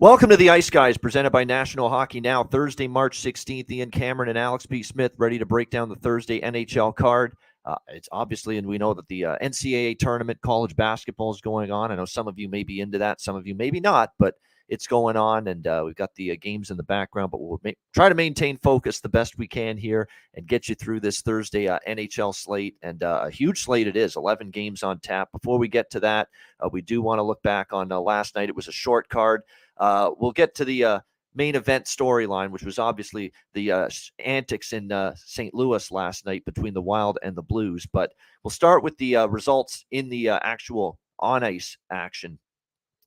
Welcome to the Ice Guys, presented by National Hockey Now. Thursday, March 16th, Ian Cameron and Alex B. Smith ready to break down the Thursday NHL card. Uh, it's obviously, and we know that the uh, NCAA tournament, college basketball is going on. I know some of you may be into that, some of you maybe not, but it's going on, and uh, we've got the uh, games in the background. But we'll ma- try to maintain focus the best we can here and get you through this Thursday uh, NHL slate. And uh, a huge slate it is 11 games on tap. Before we get to that, we do want to look back on last night. It was a short card. Uh, we'll get to the uh, main event storyline, which was obviously the uh, antics in uh, St. Louis last night between the Wild and the Blues. But we'll start with the uh, results in the uh, actual on ice action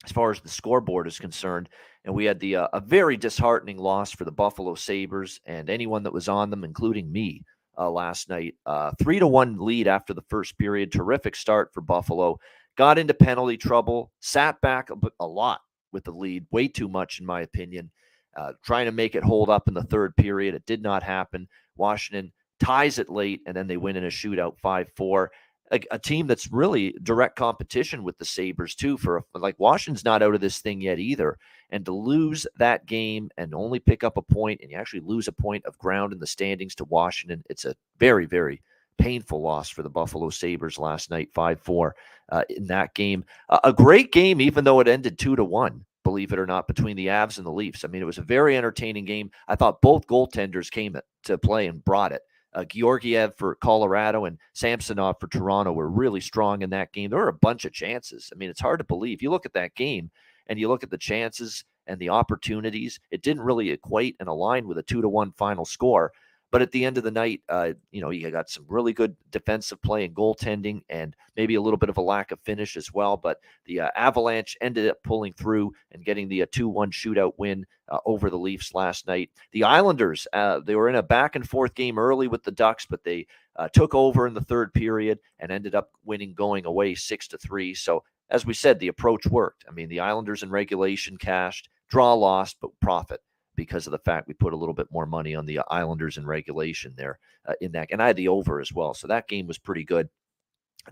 as far as the scoreboard is concerned. And we had the a very disheartening loss for the Buffalo Sabres and anyone that was on them, including me. last night, three to one lead after the first period. Terrific start for Buffalo. Got into penalty trouble, sat back a, a lot with the lead, way too much, in my opinion. Uh, trying to make it hold up in the third period. It did not happen. Washington ties it late, and then they win in a shootout 5 4. A, a, team that's really direct competition with the Sabres, too. For like Washington's not out of this thing yet either. And to lose that game and only pick up a point, and you actually lose a point of ground in the standings to Washington, it's a very, very painful loss for the Buffalo Sabres last night, 5 4 uh, in that game. A great game, even though it ended 2 to 1 believe it or not, between the Avs and the Leafs. I mean, it was a very entertaining game. I thought both goaltenders came to play and brought it. Uh, Georgiev for Colorado and Samsonov for Toronto were really strong in that game. There were a bunch of chances. I mean, it's hard to believe. You look at that game and you look at the chances and the opportunities, it didn't really equate and align with a two to one final score. But at the end of the night, uh, you know, you got some really good defensive play and goaltending, and maybe a little bit of a lack of finish as well. But the uh, Avalanche ended up pulling through and getting the uh, 2 1 shootout win uh, over the Leafs last night. The Islanders, uh, they were in a back and forth game early with the Ducks, but they took over in the third period and ended up winning going away 6 to 3. So, as we said, the approach worked. I mean, the Islanders in regulation cashed, draw lost, but profit because of the fact we put a little bit more money on the Islanders in regulation there uh, in that. And I had the over as well. So that game was pretty good.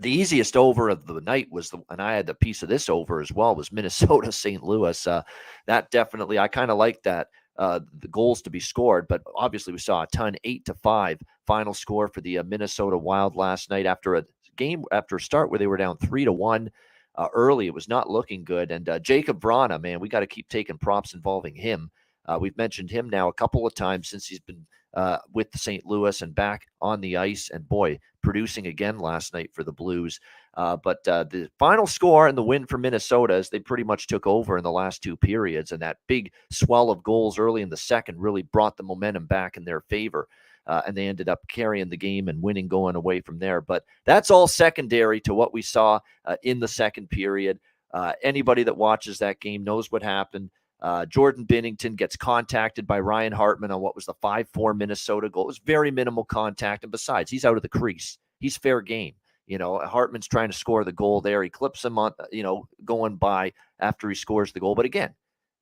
The easiest over of the night was the, and I had the piece of this over as well, was Minnesota St. Louis. Uh, that definitely, I kind of like that. Uh, the goals to be scored, but obviously we saw a ton, eight to five final score for the uh, Minnesota Wild last night after a game after a start where they were down three to one uh, early. It was not looking good, and uh, Jakub Vrana, man, we got to keep taking props involving him. Uh, we've mentioned him now a couple of times since he's been uh, with St. Louis and back on the ice. And boy, producing again last night for the Blues. Uh, but uh, the final score and the win for Minnesota as they pretty much took over in the last two periods. And that big swell of goals early in the second really brought the momentum back in their favor. Uh, and they ended up carrying the game and winning going away from there. But that's all secondary to what we saw uh, in the second period. Uh, anybody that watches that game knows what happened. Uh, Jordan Binnington gets contacted by Ryan Hartman on what was the 5 4 Minnesota goal. It was very minimal contact. And besides, he's out of the crease. He's fair game. You know, Hartman's trying to score the goal there. He clips him on, you know, going by after he scores the goal. But again,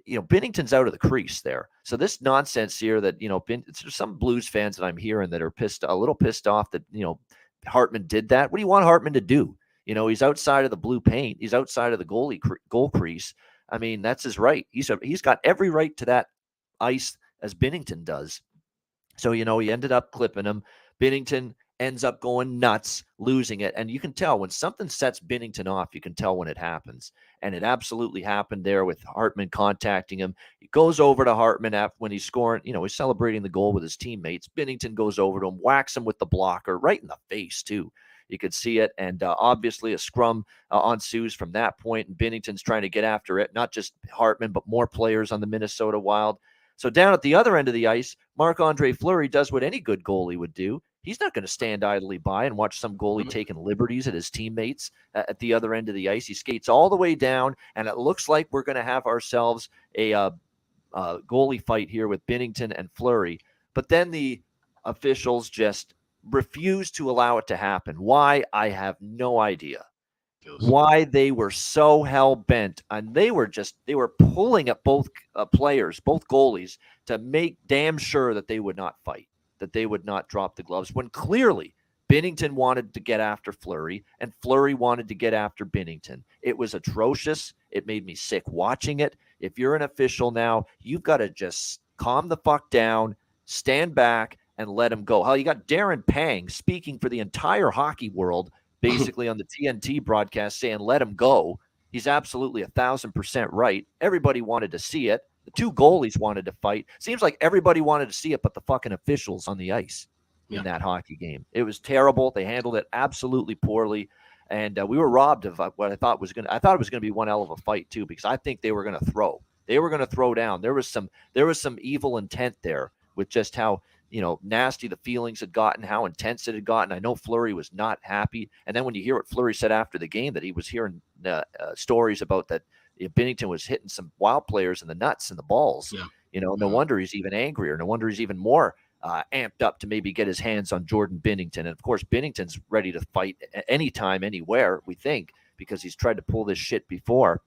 you know, Binnington's out of the crease there. So this nonsense here that, you know, Ben, some Blues fans that I'm hearing that are pissed, a little pissed off that, you know, Hartman did that. What do you want Hartman to do? You know, he's outside of the blue paint. He's outside of the goalie goal crease. I mean, that's his right. He's a, he's got every right to that ice as Binnington does. So you know, he ended up clipping him. Binnington ends up going nuts, losing it, and you can tell when something sets Binnington off. You can tell when it happens, and it absolutely happened there with Hartman contacting him. He goes over to Hartman after when he's scoring. You know, he's celebrating the goal with his teammates. Binnington goes over to him, whacks him with the blocker right in the face too. You could see it. And uh, obviously, a scrum uh, ensues from that point, and Binnington's trying to get after it. Not just Hartman, but more players on the Minnesota Wild. So down at the other end of the ice, Marc Andre Fleury does what any good goalie would do. He's not going to stand idly by and watch some goalie mm-hmm. taking liberties at his teammates at the other end of the ice. He skates all the way down, and it looks like we're going to have ourselves a uh, uh, goalie fight here with Binnington and Fleury. But then the officials just refused to allow it to happen. Why? I have no idea. Why they were so hell bent, and they were just they were pulling at both uh, players, both goalies, to make damn sure that they would not fight, that they would not drop the gloves. When clearly Binnington wanted to get after Fleury, and Fleury wanted to get after Binnington. It was atrocious. It made me sick watching it. If you're an official now, you've got to just calm the fuck down, stand back, and let him go. Hell, you got Darren Pang speaking for the entire hockey world, basically on the TNT broadcast, saying, let him go. He's absolutely a thousand percent right. Everybody wanted to see it. The two goalies wanted to fight. Seems like everybody wanted to see it, but the fucking officials on the ice in that hockey game. It was terrible. They handled it absolutely poorly. And uh, we were robbed of uh, what I thought was going to, I thought it was going to be one hell of a fight too, because I think they were going to throw. They were going to throw down. There was some, there was some evil intent there with just how you know, nasty the feelings had gotten, how intense it had gotten. I know Fleury was not happy. And then when you hear what Fleury said after the game, that he was hearing uh, uh, stories about that Binnington was hitting some wild players in the nuts and the balls. Yeah. You know, no yeah. wonder he's even angrier. No wonder he's even more uh, amped up to maybe get his hands on Jordan Binnington. And of course, Binnington's ready to fight anytime, anywhere, we think, because he's tried to pull this shit before.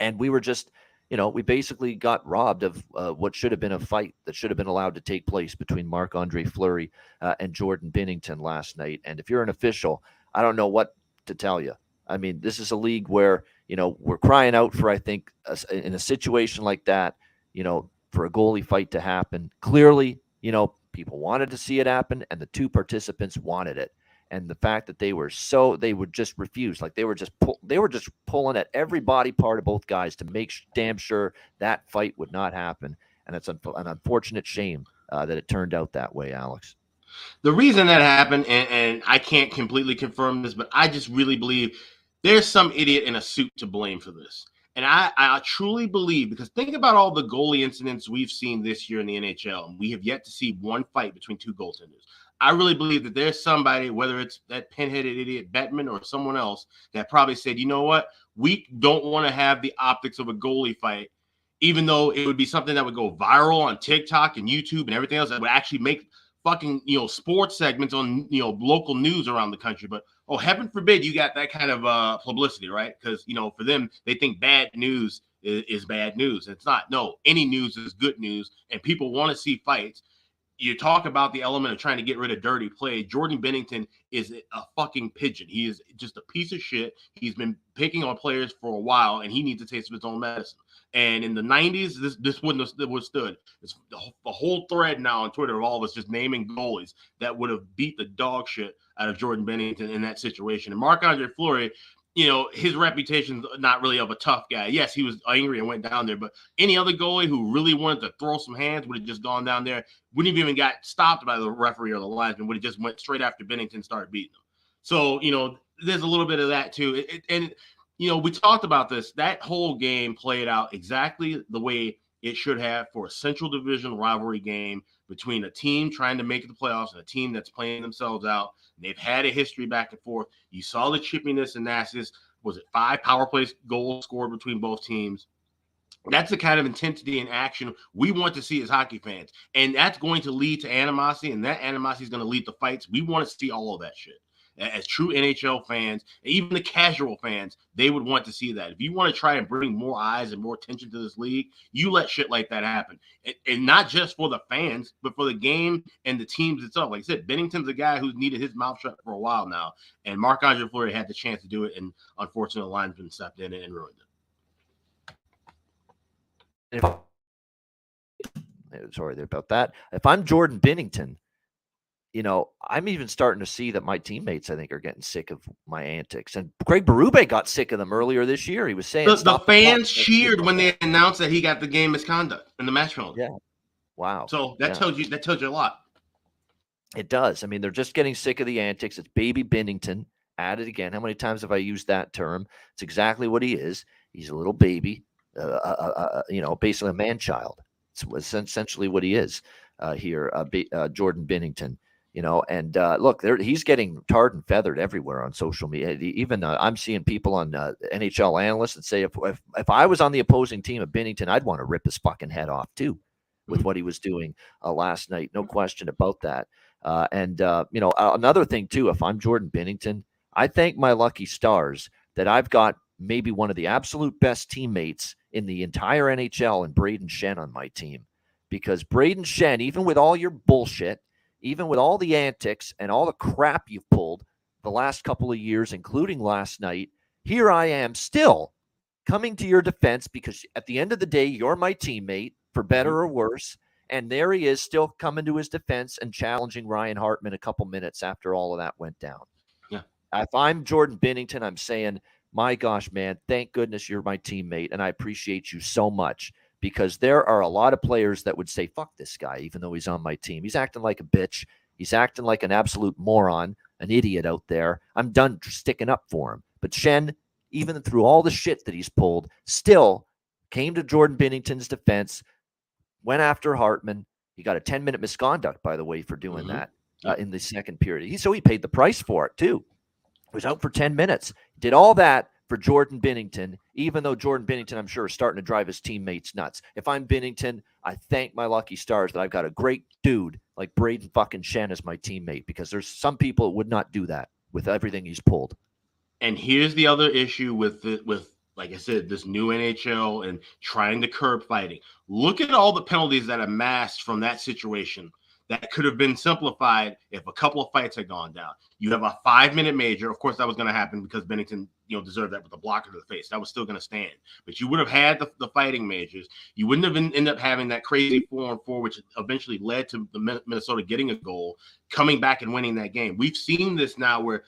And we were just you know, we basically got robbed of uh, what should have been a fight that should have been allowed to take place between Marc Andre Fleury uh, and Jordan Binnington last night. And if you're an official, I don't know what to tell you. I mean, this is a league where, you know, we're crying out for, I think, a, in a situation like that, you know, for a goalie fight to happen. Clearly, you know, people wanted to see it happen, and the two participants wanted it and the fact that they were so they would just refuse like they were just pull, they were just pulling at every body part of both guys to make damn sure that fight would not happen. And it's an, an unfortunate shame uh, that it turned out that way alex. The reason that happened and, and i can't completely confirm this but i just really believe there's some idiot in a suit to blame for this. And I, I truly believe because think about all the goalie incidents we've seen this year in the NHL, and we have yet to see one fight between two goaltenders. I really believe that there's somebody, whether it's that pinheaded idiot Bettman or someone else, that probably said, you know what, we don't want to have the optics of a goalie fight, even though it would be something that would go viral on TikTok and YouTube and everything else that would actually make fucking you know sports segments on you know local news around the country. But oh, heaven forbid you got that kind of uh publicity, right? Because you know for them they think bad news is, is bad news. It's not. No, any news is good news, and people want to see fights you talk about the element of trying to get rid of dirty play. Jordan Binnington is a fucking pigeon. He is just a piece of shit. He's been picking on players for a while, and he needs to taste of his own medicine. And in the '90s, this this wouldn't have withstood. It's the whole thread now on Twitter of all of us just naming goalies that would have beat the dog shit out of Jordan Binnington in that situation. And Marc Andre Fleury you know, his reputation's not really of a tough guy. Yes, he was angry and went down there, but any other goalie who really wanted to throw some hands would have just gone down there, wouldn't have even got stopped by the referee or the linesman, would have just went straight after Binnington started beating him. So, you know, there's a little bit of that too. It, it, and, you know, we talked about this. That whole game played out exactly the way it should have for a Central Division rivalry game between a team trying to make the playoffs and a team that's playing themselves out. They've had a history back and forth. You saw the chippiness and nastiness. Was it five power plays goals scored between both teams? That's the kind of intensity and action we want to see as hockey fans. And that's going to lead to animosity, and that animosity is going to lead to fights. We want to see all of that shit as true NHL fans, even the casual fans, they would want to see that. If you want to try and bring more eyes and more attention to this league, you let shit like that happen. And, not just for the fans, but for the game and the teams itself. Like I said, Binnington's a guy who's needed his mouth shut for a while now. And Marc Andre Fleury had the chance to do it, and unfortunately, the linesman stepped in and ruined it. Sorry about that. If I'm Jordan Binnington, you know, I'm even starting to see that my teammates, I think, are getting sick of my antics. And Craig Berube got sick of them earlier this year. He was saying the, the fans cheered when they announced that he got the game misconduct in the match penalty. Yeah. Wow. So that yeah. tells you that tells you a lot. It does. I mean, they're just getting sick of the antics. It's baby Binnington at it again. How many times have I used that term? It's exactly what he is. He's a little baby, uh, uh, uh, uh you know, basically a man child. It's essentially what he is uh, here, uh, Jordan Binnington you know and uh, look there he's getting tarred and feathered everywhere on social media even uh, i'm seeing people on uh, nhl analysts that say if, if, if i was on the opposing team of Binnington i'd want to rip his fucking head off too with what he was doing uh, last night. No question about that. Uh, and uh, you know, another thing too, if I'm Jordan Binnington I thank my lucky stars that I've got maybe one of the absolute best teammates in the entire NHL and Brayden Schenn on my team. Because Brayden Schenn even with all your bullshit, even with all the antics and all the crap you've pulled the last couple of years, including last night, here I am still coming to your defense because at the end of the day, you're my teammate, for better mm-hmm. or worse. And there he is, still coming to his defense and challenging Ryan Hartman a couple minutes after all of that went down. Yeah. If I'm Jordan Binnington, I'm saying, my gosh, man, thank goodness you're my teammate. And I appreciate you so much because there are a lot of players that would say, fuck this guy, even though he's on my team. He's acting like a bitch. He's acting like an absolute moron, an idiot out there. I'm done sticking up for him. But Schenn, even through all the shit that he's pulled, still came to Jordan Binnington's defense, went after Hartman. He got a 10 minute misconduct, by the way, for doing mm-hmm. that uh, in the second period. He, so he paid the price for it, too. He was out for 10 minutes, did all that for Jordan Binnington, even though Jordan Binnington, I'm sure, is starting to drive his teammates nuts. If I'm Binnington, I thank my lucky stars that I've got a great dude like Brayden fucking Schenn as my teammate because there's some people that would not do that with everything he's pulled. And here's the other issue with the, with like I said, this new NHL and trying to curb fighting. Look at all the penalties that amassed from that situation that could have been simplified if a couple of fights had gone down. You have a five minute major. Of course, that was going to happen because Binnington, you know, deserved that with a blocker to the face. That was still going to stand. But you would have had the, the fighting majors. You wouldn't have ended up having that crazy four on four, which eventually led to the Minnesota getting a goal, coming back and winning that game. We've seen this now where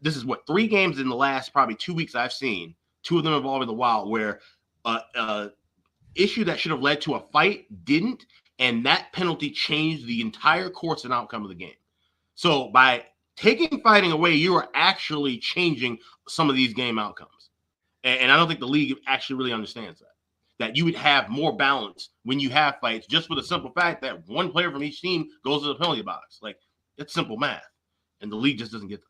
this is what three games in the last probably two weeks I've seen, two of them involving the Wild, where a, a issue that should have led to a fight didn't and that penalty changed the entire course and outcome of the game. So by taking fighting away, you are actually changing some of these game outcomes. And, and I don't think the league actually really understands that. That you would have more balance when you have fights, just for the simple fact that one player from each team goes to the penalty box. Like it's simple math, and the league just doesn't get that.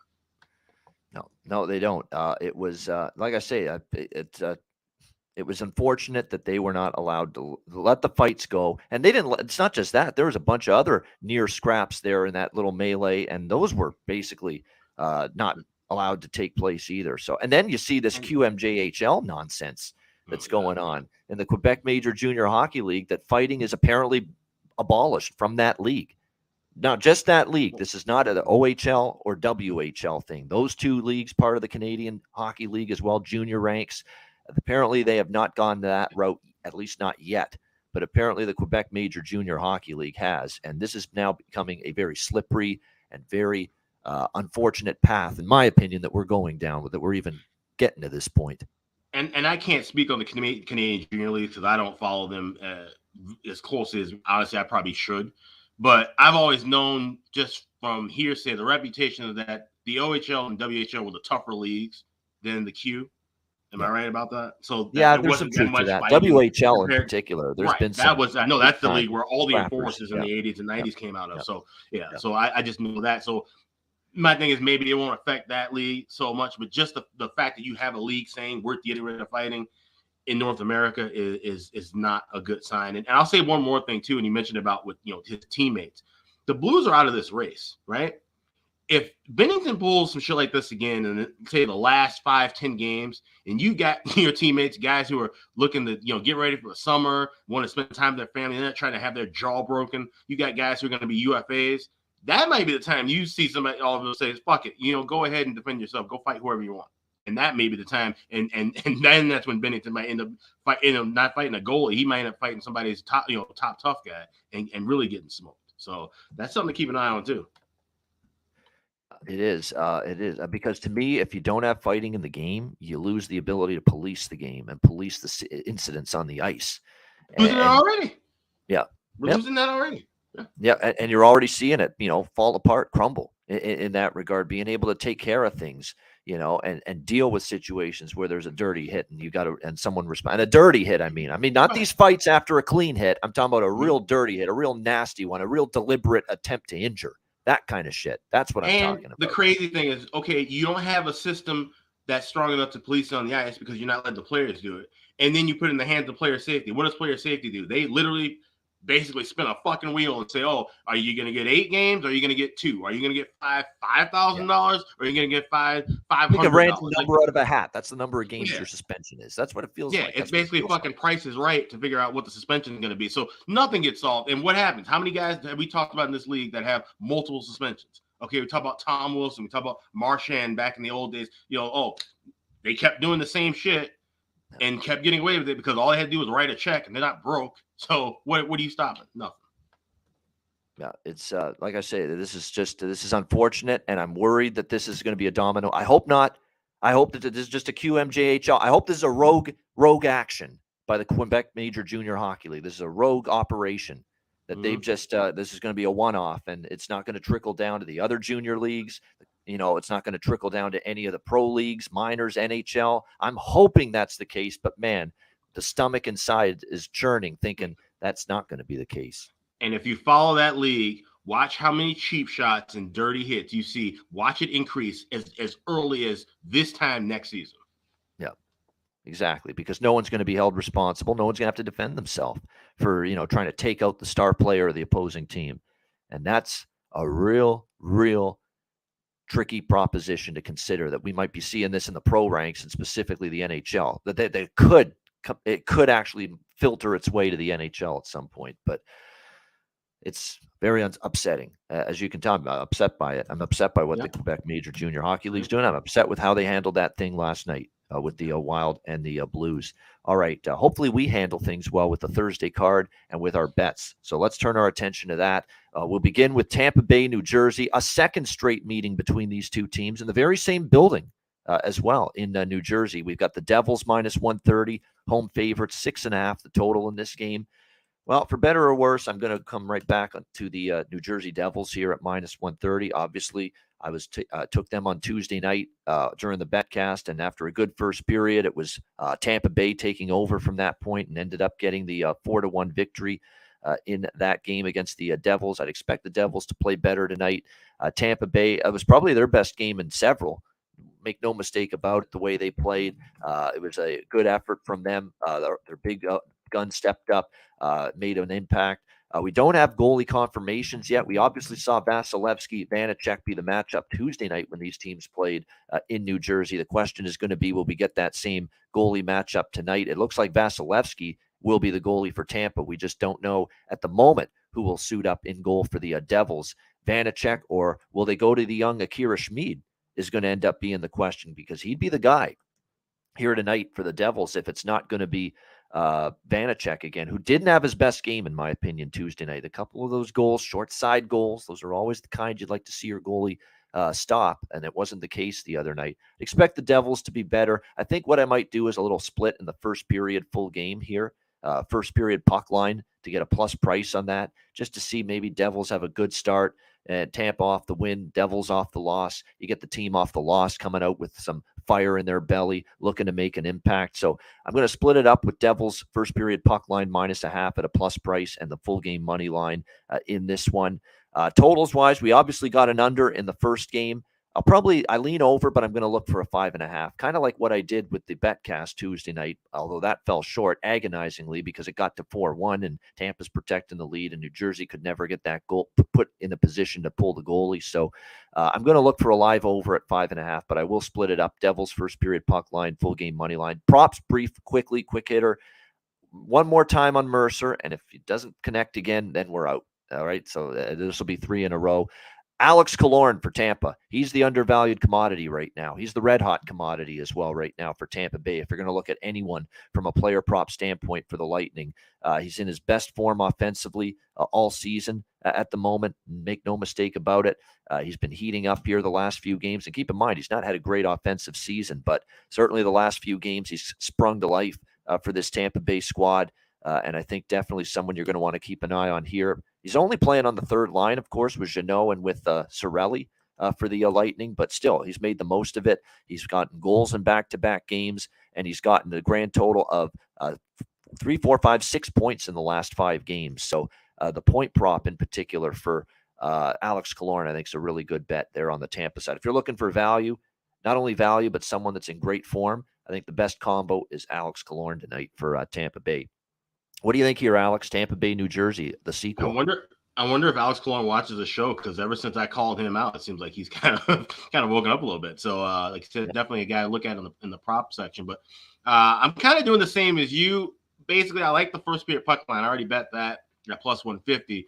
No, no, they don't. Uh, it was uh, like I say, uh, it, uh, it was unfortunate that they were not allowed to let the fights go. And they didn't, it's not just that. There was a bunch of other near scraps there in that little melee, and those were basically uh, not allowed to take place either. So, and then you see this QMJHL nonsense that's oh, going on in the Quebec Major Junior Hockey League that fighting is apparently abolished from that league. Now, just that league. This is not an OHL or WHL thing. Those two leagues, part of the Canadian Hockey League as well, junior ranks. Apparently, they have not gone that route, at least not yet. But apparently, the Quebec Major Junior Hockey League has. And this is now becoming a very slippery and very uh, unfortunate path, in my opinion, that we're going down with, that we're even getting to this point. And, and I can't speak on the Canadian Junior League because I don't follow them uh, as closely as honestly I probably should. But I've always known just from hearsay the reputation of that the OHL and WHL were the tougher leagues than the Q. Am I right about that? So yeah, there's some truth to that. WHL in particular, there's right. been that was I know that's the league where all the enforcers in the 80s and 90s came out of. So yeah, so I, I just know that. So my thing is maybe it won't affect that league so much, but just the, the fact that you have a league saying we're getting rid of fighting in North America is is, is not a good sign. And, and I'll say one more thing too. And you mentioned about with you know his teammates, the Blues are out of this race, right? If Binnington pulls some shit like this again and say the last five, ten games, and you got your teammates, guys who are looking to, you know, get ready for the summer, want to spend time with their family, they're not trying to have their jaw broken. You got guys who are going to be UFAs. That might be the time you see somebody all of them say, fuck it, you know, go ahead and defend yourself. Go fight whoever you want. And that may be the time. And and and then that's when Binnington might end up fight, you know, not fighting a goalie. He might end up fighting somebody's top, you know, top tough guy and, and really getting smoked. So that's something to keep an eye on too. It is. Uh, it is uh, because to me, if you don't have fighting in the game, you lose the ability to police the game and police the incidents on the ice. Losing and, already. Yeah, we're yep. losing that already. Yeah, yeah and, and, you're already seeing it. You know, fall apart, crumble in, in, that regard. Being able to take care of things, you know, and and deal with situations where there's a dirty hit and you got to and someone respond. a dirty hit, I mean, I mean, not these fights after a clean hit. I'm talking about a mm-hmm. real dirty hit, a real nasty one, a real deliberate attempt to injure that kind of shit. That's what I'm talking about. The crazy thing is, okay, you don't have a system that's strong enough to police on the ice because you're not letting the players do it. And then you put in the hands of player safety. What does player safety do? They literally basically spin a fucking wheel and say, "Oh, are you going to get eight games? Or are you going to get two? Are you going to get five five thousand yeah. dollars? Or are you going to get five five hundred? Pick a random number out of a hat. That's the number of games yeah. your suspension is. That's what it feels yeah, like. Yeah, it's basically it fucking like. Price is Right to figure out what the suspension is going to be. So nothing gets solved. And what happens? How many guys have we talked about in this league that have multiple suspensions? Okay, we talk about Tom Wilson. We talk about Marchand back in the old days. You know, oh, they kept doing the same shit and kept getting away with it because all they had to do was write a check and they're not broke. So what what are you stopping? Nothing. Yeah, it's uh, like I say, this is just this is unfortunate, and I'm worried that this is going to be a domino. I hope not. I hope that this is just a QMJHL. I hope this is a rogue rogue action by the Quebec Major Junior Hockey League. This is a rogue operation that mm-hmm. they've just uh, this is going to be a one off, and it's not going to trickle down to the other junior leagues. You know, it's not going to trickle down to any of the pro leagues, minors, NHL. I'm hoping that's the case, but man, the stomach inside is churning, thinking that's not going to be the case. And if you follow that league, watch how many cheap shots and dirty hits you see. Watch it increase as, as early as this time next season. Yeah, exactly. Because no one's going to be held responsible. No one's going to have to defend themselves for, you know, trying to take out the star player of the opposing team. And that's a real, real tricky proposition to consider that we might be seeing this in the pro ranks and specifically the NHL. That they, they could it could actually filter its way to the NHL at some point. But it's very un- upsetting. Uh, as you can tell, I'm upset by it. I'm upset by what yeah. the Quebec Major Junior Hockey League's doing. I'm upset with how they handled that thing last night uh, with the uh, Wild and the uh, Blues. All right. Uh, hopefully, we handle things well with the Thursday card and with our bets. So let's turn our attention to that. Uh, we'll begin with Tampa Bay, New Jersey, a second straight meeting between these two teams in the very same building. as well in New Jersey, we've got the Devils minus 130, home favorites, six and a half the total in this game. Well, for better or worse, I'm going to come right back to the uh, New Jersey Devils here at minus 130. Obviously, I was t- uh, took them on Tuesday night uh, during the betcast, and after a good first period, it was uh, Tampa Bay taking over from that point and ended up getting the uh, four to one victory. Uh, in that game against the Devils, I'd expect the Devils to play better tonight. Tampa Bay, it was probably their best game in several make no mistake about it, the way they played. Uh, it was a good effort from them. Uh, their, their, big uh, gun stepped up, uh, made an impact. Uh, we don't have goalie confirmations yet. We obviously saw Vasilevskiy, Vanecek be the matchup Tuesday night when these teams played uh, in New Jersey. The question is going to be will we get that same goalie matchup tonight? It looks like Vasilevskiy will be the goalie for Tampa. We just don't know at the moment who will suit up in goal for the uh, Devils, Vanecek, or will they go to the young Akira Schmid? Is going to end up being the question because he'd be the guy here tonight for the Devils if it's not going to be uh, Vanecek again, who didn't have his best game, in my opinion, Tuesday night. A couple of those goals, short side goals, those are always the kind you'd like to see your goalie uh, stop, and it wasn't the case the other night. Expect the Devils to be better. I think what I might do is a little split in the first period, full game here, uh, first period puck line to get a plus price on that, just to see maybe Devils have a good start and Tampa off the win, Devils off the loss. You get the team off the loss coming out with some fire in their belly, looking to make an impact. So I'm going to split it up with Devils first period puck line minus a half at a plus price and the full game money line uh, in this one. Uh, totals wise, we obviously got an under in the first game. I'll probably I lean over, but I'm going to look for a five and a half, kind of like what I did with the betcast Tuesday night. Although that fell short agonizingly because it got to four one, and Tampa's protecting the lead, and New Jersey could never get that goal put in a position to pull the goalie. So uh, I'm going to look for a live over at five and a half, but I will split it up. Devils first period puck line, full game money line, props brief, quickly, quick hitter. One more time on Mercer, and if it doesn't connect again, then we're out. All right, so uh, this will be three in a row. Alex Killorn for Tampa. He's the undervalued commodity right now. He's the red hot commodity as well right now for Tampa Bay. If you're going to look at anyone from a player prop standpoint for the Lightning, uh, he's in his best form offensively uh, all season at the moment. Make no mistake about it. Uh, he's been heating up here the last few games. And keep in mind, he's not had a great offensive season, but certainly the last few games, he's sprung to life uh, for this Tampa Bay squad. Uh, and I think definitely someone you're going to want to keep an eye on here. He's only playing on the third line, of course, with Jeannot and with uh, Cirelli uh, for the uh, Lightning, but still, he's made the most of it. He's gotten goals in back to back games, and he's gotten a grand total of uh, three, four, five, six points in the last five games. So uh, the point prop in particular for uh, Alex Killorn, I think, is a really good bet there on the Tampa side. If you're looking for value, not only value, but someone that's in great form, I think the best combo is Alex Killorn tonight for Tampa Bay. What do you think here, Alex? Tampa Bay, New Jersey, the sequel. I wonder. I wonder if Alex Killorn watches the show because ever since I called him out, it seems like he's kind of kind of woken up a little bit. So, uh, like I said, definitely a guy to look at in the in the prop section. But uh, I'm kind of doing the same as you. Basically, I like the first period puck line. I already bet that at plus 150.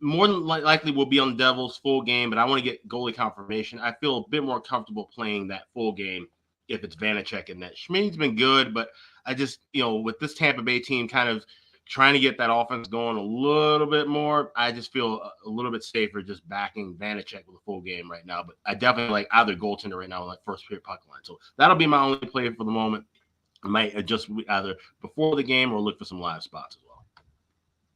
More than likely, will be on the Devils full game, but I want to get goalie confirmation. I feel a bit more comfortable playing that full game if it's Vanecek and that. Schmid's been good, but I just, you know, with this Tampa Bay team kind of trying to get that offense going a little bit more, I just feel a, little bit safer just backing Vanecek with a full game right now. But I definitely like either goaltender right now that first period puck line. So that'll be my only play for the moment. I might adjust either before the game or look for some live spots as well.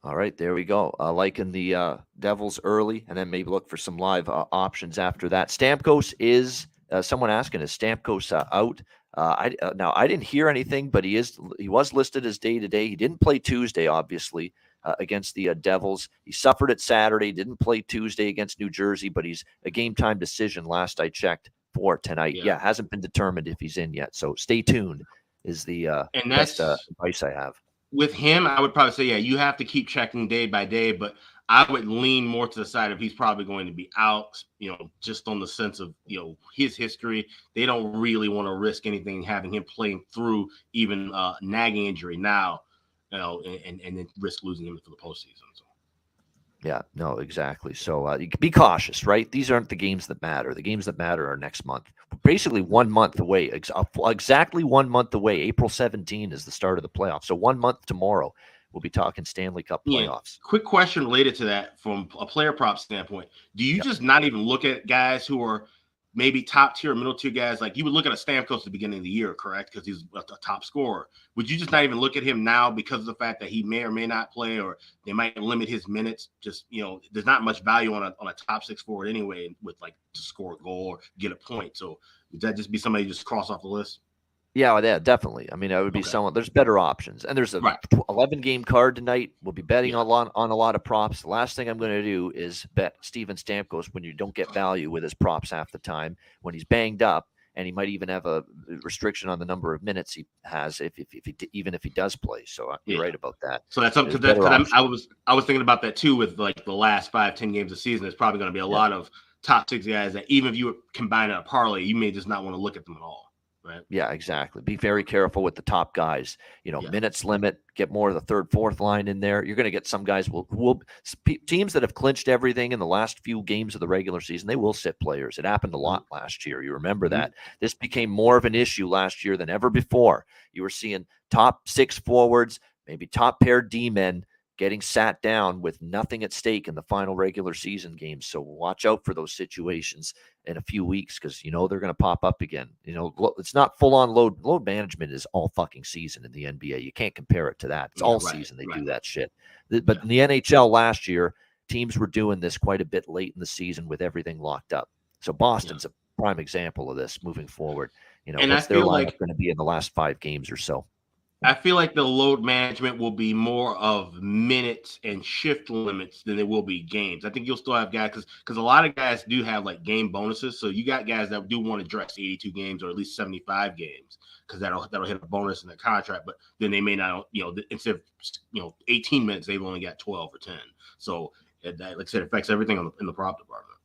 All right, there we go. Uh, liking the uh, Devils early, and then maybe look for some live uh, options after that. Stamkos is uh, someone asking is Stamkos uh, out? Uh, I uh, now I didn't hear anything, but he is he was listed as day to day. He didn't play Tuesday, obviously, uh, against the uh, Devils. He suffered it Saturday. Didn't play Tuesday against New Jersey, but he's a game time decision. Last I checked for tonight. Yeah. yeah, hasn't been determined if he's in yet. So stay tuned. Is the uh, and that's best, advice I have with him. I would probably say yeah, you have to keep checking day by day, but I would lean more to the side of he's probably going to be out, you know, just on the sense of, you know, his history. They don't really want to risk anything having him playing through even uh nagging injury now, you know, and, and then risk losing him for the postseason. So. Yeah, no, exactly. So uh, be cautious, right? These aren't the games that matter. The games that matter are next month. Basically, one month away, ex- uh, exactly one month away. April 17 is the start of the playoffs. So one month tomorrow we'll be talking Stanley Cup playoffs. Yeah. Quick question related to that from a player prop standpoint. Do you just not even look at guys who are maybe top tier, middle tier guys? Like you would look at a Stamkos at the beginning of the year, correct? Because he's a, a, top scorer. Would you just not even look at him now because of the fact that he may or may not play, or they might limit his minutes? Just you know, there's not much value on a on a top six forward anyway, with like to score a goal or get a point. So would that just be somebody just cross off the list? Yeah, yeah, definitely. I mean, it would be okay. someone. There's better options, and there's a right. 11 game card tonight. We'll be betting yeah. a lot on a lot of props. The last thing I'm going to do is bet Steven Stamkos when you don't get value with his props half the time when he's banged up, and he might even have a restriction on the number of minutes he has if, if, if he even if he does play. So uh, you're yeah. right about that. So that's up to that. I was I was thinking about that too with like the last five ten games of season. There's probably going to be a yeah. lot of top six guys that even if you combine a parlay, you may just not want to look at them at all. Right. Yeah, exactly. Be very careful with the top guys. You know, yeah. minutes limit. Get more of the third, fourth line in there. You're going to get some guys will will teams that have clinched everything in the last few games of the regular season. They will sit players. It happened a mm-hmm. lot last year. You remember mm-hmm. that. This became more of an issue last year than ever before. You were seeing top six forwards, maybe top pair D men getting sat down with nothing at stake in the final regular season games. So watch out for those situations in a few weeks because you know they're going to pop up again. You know, it's not full on load. Load management is all fucking season in the NBA. You can't compare it to that. It's yeah, all right, season they right. do that shit. But yeah. in the NHL last year, teams were doing this quite a bit late in the season with everything locked up. So Boston's yeah. a prime example of this moving forward. You know, and what's their lineup like- going to be in the last five games or so? I feel like the load management will be more of minutes and shift limits than it will be games. I think you'll still have guys because because a lot of guys do have like game bonuses. So you got guys that do want to dress 82 games or at least 75 games because that'll that'll hit a bonus in the contract. But then they may not, you know, instead of you know 18 minutes, they've only got 12 or 10. So eh, that, like I said, affects everything the, in the prop department.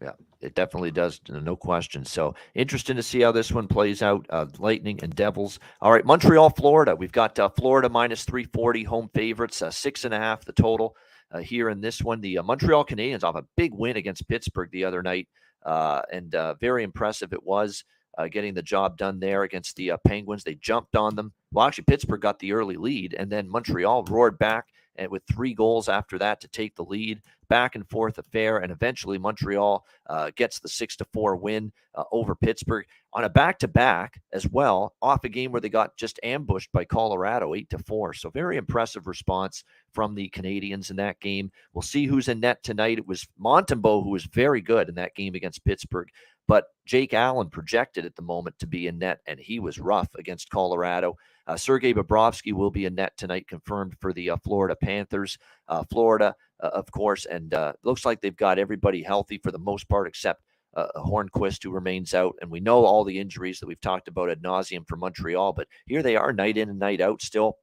Yeah, it definitely does. No question. So interesting to see how this one plays out. Uh, Lightning and Devils. All right, Montreal, Florida. We've got uh, Florida minus 340 home favorites, uh, six and a half the total uh, here in this one. The uh, Montreal Canadiens off a big win against Pittsburgh the other night, uh, and very impressive it was. getting the job done there against the Penguins. They jumped on them. Well, actually, Pittsburgh got the early lead, and then Montreal roared back and with three goals after that to take the lead. Back and forth affair, and eventually Montreal uh, gets the six to four win uh, over Pittsburgh on a back to back as well, off a game where they got just ambushed by Colorado eight to four. So very impressive response from the Canadiens in that game. We'll see who's in net tonight. It was Montembeault who was very good in that game against Pittsburgh. But Jake Allen projected at the moment to be in net, and he was rough against Colorado. Uh, Sergei Bobrovsky will be in net tonight, confirmed for the uh, Florida Panthers. Uh, Florida, uh, of course, and looks like they've got everybody healthy for the most part, except uh, Hornqvist, who remains out. And we know all the injuries that we've talked about ad nauseum for Montreal, but here they are, night in and night out, still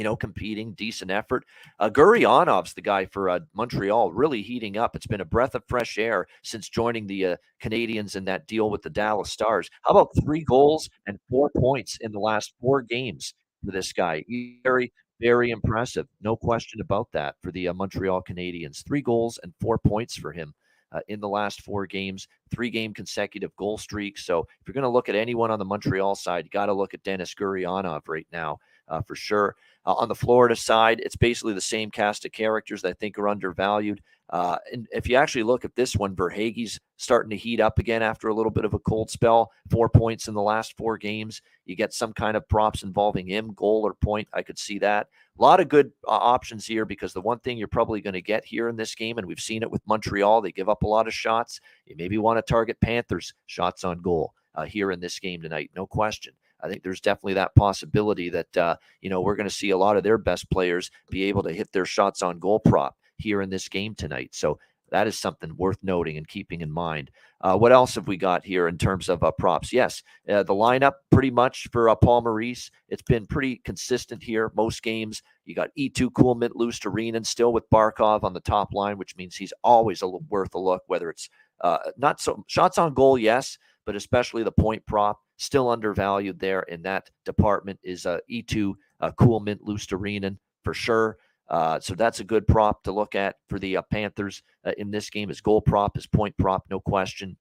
you know, competing, decent effort. Uh, Gurianov's the guy for uh, Montreal, really heating up. It's been a breath of fresh air since joining the uh, Canadiens in that deal with the Dallas Stars. How about three goals and four points in the last four games for this guy? Very, very impressive. No question about that for the uh, Montreal Canadiens. Three goals and four points for him. Uh, in the last four games, three game consecutive goal streak. So, if you're going to look at anyone on the Montreal side, you got to look at Denis Gurianov right now uh, for sure. Uh, on the Florida side, it's basically the same cast of characters that I think are undervalued. Uh, and if you actually look at this one, Verhaeghe's starting to heat up again after a little bit of a cold spell. Four points in the last four games. You get some kind of props involving him, goal or point. I could see that. A lot of good uh, options here because the one thing you're probably going to get here in this game, and we've seen it with Montreal, they give up a lot of shots. You maybe want to target Panthers shots on goal uh, here in this game tonight, no question. I think there's definitely that possibility that uh, you know we're going to see a lot of their best players be able to hit their shots on goal prop here in this game tonight. So that is something worth noting and keeping in mind. Uh, what else have we got here in terms of uh, props? Yes, uh, the lineup pretty much for uh, Paul Maurice. It's been pretty consistent here. Most games, you got Eetu, Kuhlman, and still with Barkov on the top line, which means he's always a, worth a look, whether it's uh, not so shots on goal, yes, but especially the point prop still undervalued there in that department is uh, Eetu, uh, Kuhlman, Luostarinen for sure. Uh, so that's a good prop to look at for the uh, Panthers uh, in this game. Is goal prop, is point prop, no question.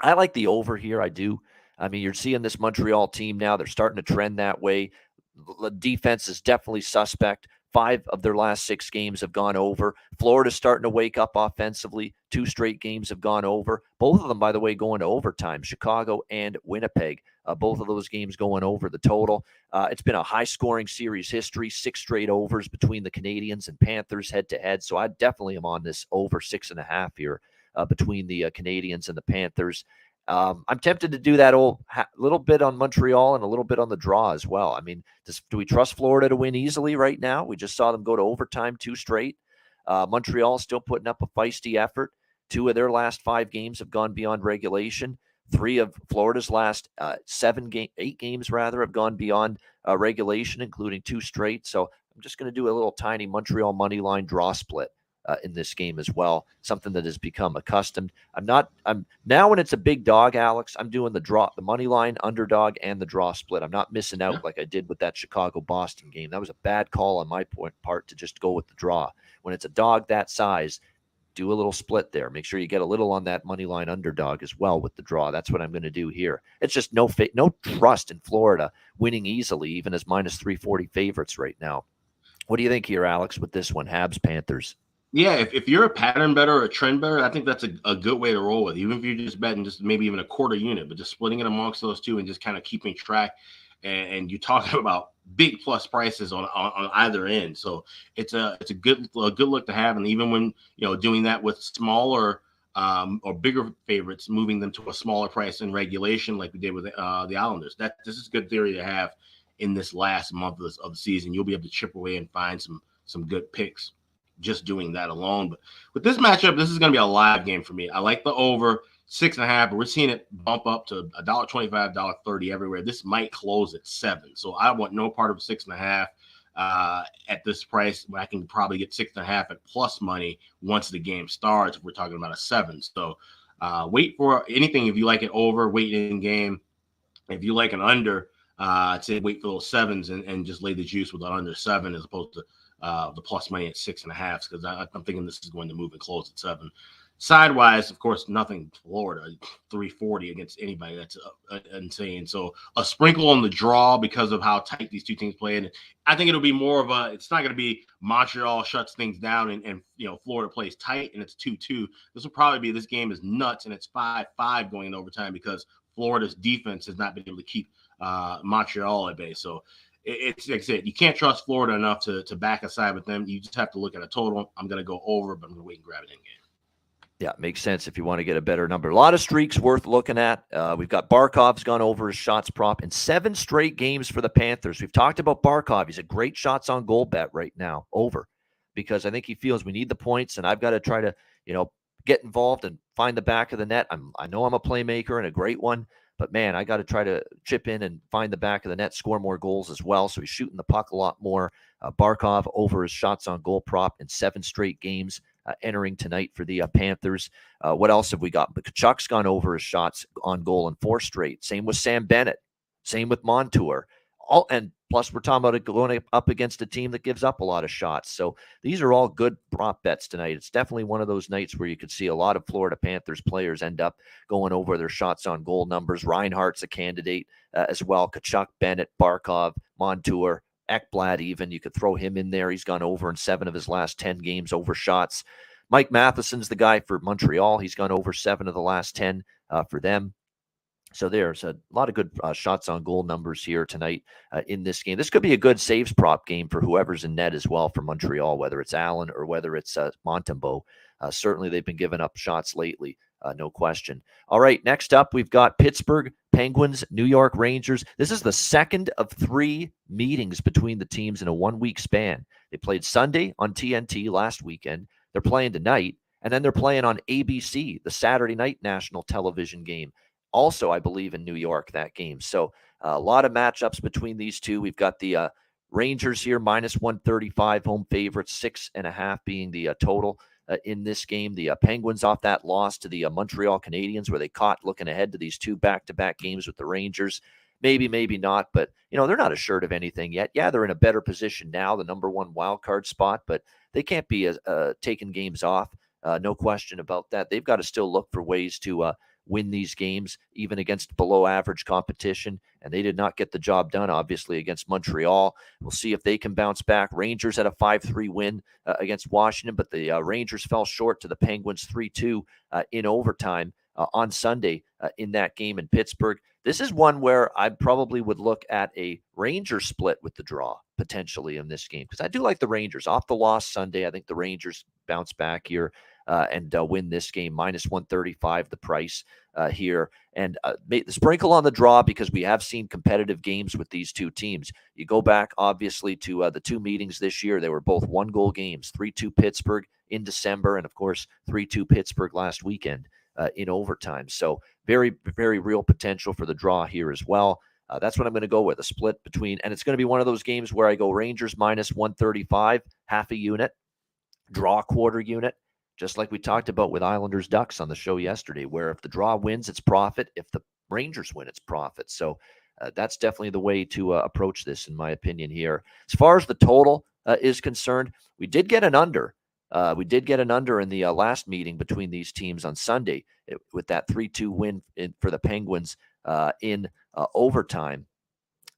I like the over here. I do. I mean, you're seeing this Montreal team now. They're starting to trend that way. The defense is definitely suspect. Five of their last six games have gone over. Florida's starting to wake up offensively. Two straight games have gone over. Both of them, by the way, going to overtime. Chicago and Winnipeg. Uh, both of those games going over the total. Uh, it's been a high scoring series history, six straight overs between the Canadiens and Panthers head to head. So I definitely am on this over six and a half here uh, between the uh, Canadiens and the Panthers. Um, I'm tempted to do that a little bit on Montreal and a little bit on the draw as well. I mean, does, do we trust Florida to win easily right now? We just saw them go to overtime two straight. Uh, Montreal still putting up a feisty effort. Two of their last five games have gone beyond regulation. Three of Florida's last uh, seven game, eight games rather, have gone beyond uh, regulation, including two straight. So I'm just going to do a little tiny Montreal money line draw split uh, in this game as well. Something that has become accustomed. I'm not. I'm now when it's a big dog, Alex. I'm doing the draw, the money line underdog, and the draw split. I'm not missing out like I did with that Chicago Boston game. That was a bad call on my point part to just go with the draw. When it's a dog that size, do a little split there. Make sure you get a little on that money line underdog as well with the draw. That's what I'm going to do here. It's just no fa- no trust in Florida winning easily, even as minus 340 favorites right now. What do you think here, Alex, with this one? Habs Panthers. Yeah, if, if you're a pattern bettor or a trend bettor, I think that's a, a good way to roll with. Even if you're just betting just maybe even a quarter unit, but just splitting it amongst those two and just kind of keeping track. And, and you're talking about big plus prices on, on, on either end. So it's a it's a good a good look to have. And even when you know doing that with smaller um, or bigger favorites, moving them to a smaller price in regulation, like we did with uh, the Islanders, that this is good theory to have in this last month of, this, of the season. You'll be able to chip away and find some some good picks just doing that alone. But with this matchup, this is going to be a live game for me. I like the over six and a half, but we're seeing it bump up to a dollar twenty-five, dollar thirty everywhere. This might close at seven, so I want no part of six and a half uh, at this price. I can probably get six and a half at plus money once the game starts. If we're talking about a seven, so uh, wait for anything if you like it over. Wait in game. If you like an under, uh, I'd say wait for those sevens and, and just lay the juice with an under seven as opposed to uh, the plus money at six and a half because I'm thinking this is going to move and close at seven. Sidewise, of course, nothing Florida 340 against anybody. That's uh, uh, insane. So a sprinkle on the draw because of how tight these two teams play. And I think it'll be more of a, it's not going to be Montreal shuts things down and, and, you know, Florida plays tight and it's 2 2. This will probably be, this game is nuts and it's 5 5 going in overtime because Florida's defense has not been able to keep uh, Montreal at bay. So it's like I said, you can't trust Florida enough to to back a side with them. You just have to look at a total. I'm going to go over, but I'm going to wait and grab it in game. Yeah, makes sense if you want to get a better number. A lot of streaks worth looking at. Uh, we've got Barkov's gone over his shots prop in seven straight games for the Panthers. We've talked about Barkov. He's a great shots on goal bet right now, over, because I think he feels we need the points, and I've got to try to, you know, get involved and find the back of the net. I'm, I know I'm a playmaker and a great one, but man, I got to try to chip in and find the back of the net, score more goals as well. So he's shooting the puck a lot more. Uh, Barkov over his shots on goal prop in seven straight games. Uh, entering tonight for the uh, Panthers. Uh, what else have we got? Tkachuk's gone over his shots on goal in four straight. Same with Sam Bennett. Same with Montour. All and plus we're talking about going up against a team that gives up a lot of shots. So these are all good prop bets tonight. It's definitely one of those nights where you could see a lot of Florida Panthers players end up going over their shots on goal numbers. Reinhart's a candidate uh, as well. Tkachuk, Bennett, Barkov, Montour. Ekblad, even you could throw him in there. He's gone over in seven of his last 10 games over shots. Mike Matheson's the guy for Montreal. He's gone over seven of the last 10 uh, for them. So there's a lot of good uh, shots on goal numbers here tonight uh, in this game. This could be a good saves prop game for whoever's in net as well for Montreal, whether it's Allen or whether it's uh, Montembeault. Uh, certainly, they've been giving up shots lately, uh, no question. All right, next up, we've got Pittsburgh Penguins, New York Rangers. This is the second of three meetings between the teams in a one week span. They played Sunday on TNT last weekend. They're playing tonight, and then they're playing on ABC, the Saturday night national television game. Also, I believe in New York that game. So a lot of matchups between these two. We've got the uh, Rangers here minus 135 home favorites, six and a half being the uh, total uh, in this game. The uh, Penguins off that loss to the uh, Montreal Canadiens, where they caught looking ahead to these two back-to-back games with the Rangers. Maybe, maybe not, but you know they're not assured of anything yet. Yeah, they're in a better position now, the number one wild card spot, but they can't be uh, taking games off. No question about that. They've got to still look for ways to win these games, even against below average competition. And they did not get the job done, obviously, against Montreal. We'll see if they can bounce back. Rangers had a 5 3 win uh, against Washington, but the uh, Rangers fell short to the Penguins 3 2 uh, in overtime uh, on Sunday uh, in that game in Pittsburgh. This is one where I probably would look at a Ranger split with the draw potentially in this game because I do like the Rangers off the loss Sunday. I think the Rangers bounce back here uh, and uh, win this game. Minus 135, the price uh, here. And uh, sprinkle on the draw because we have seen competitive games with these two teams. You go back, obviously, to uh, the two meetings this year. They were both one goal games 3 2 Pittsburgh in December, and of course, 3 2 Pittsburgh last weekend uh, in overtime. So, very, very real potential for the draw here as well. Uh, that's what I'm going to go with a split between, and it's going to be one of those games where I go Rangers minus 135, half a unit, draw quarter unit, just like we talked about with Islanders Ducks on the show yesterday, where if the draw wins, it's profit. If the Rangers win, it's profit. So uh, that's definitely the way to uh, approach this, in my opinion. Here, as far as the total uh, is concerned, we did get an under. Uh, we did get an under in the uh, last meeting between these teams on Sunday it, with that three-two win in, for the Penguins uh, in overtime.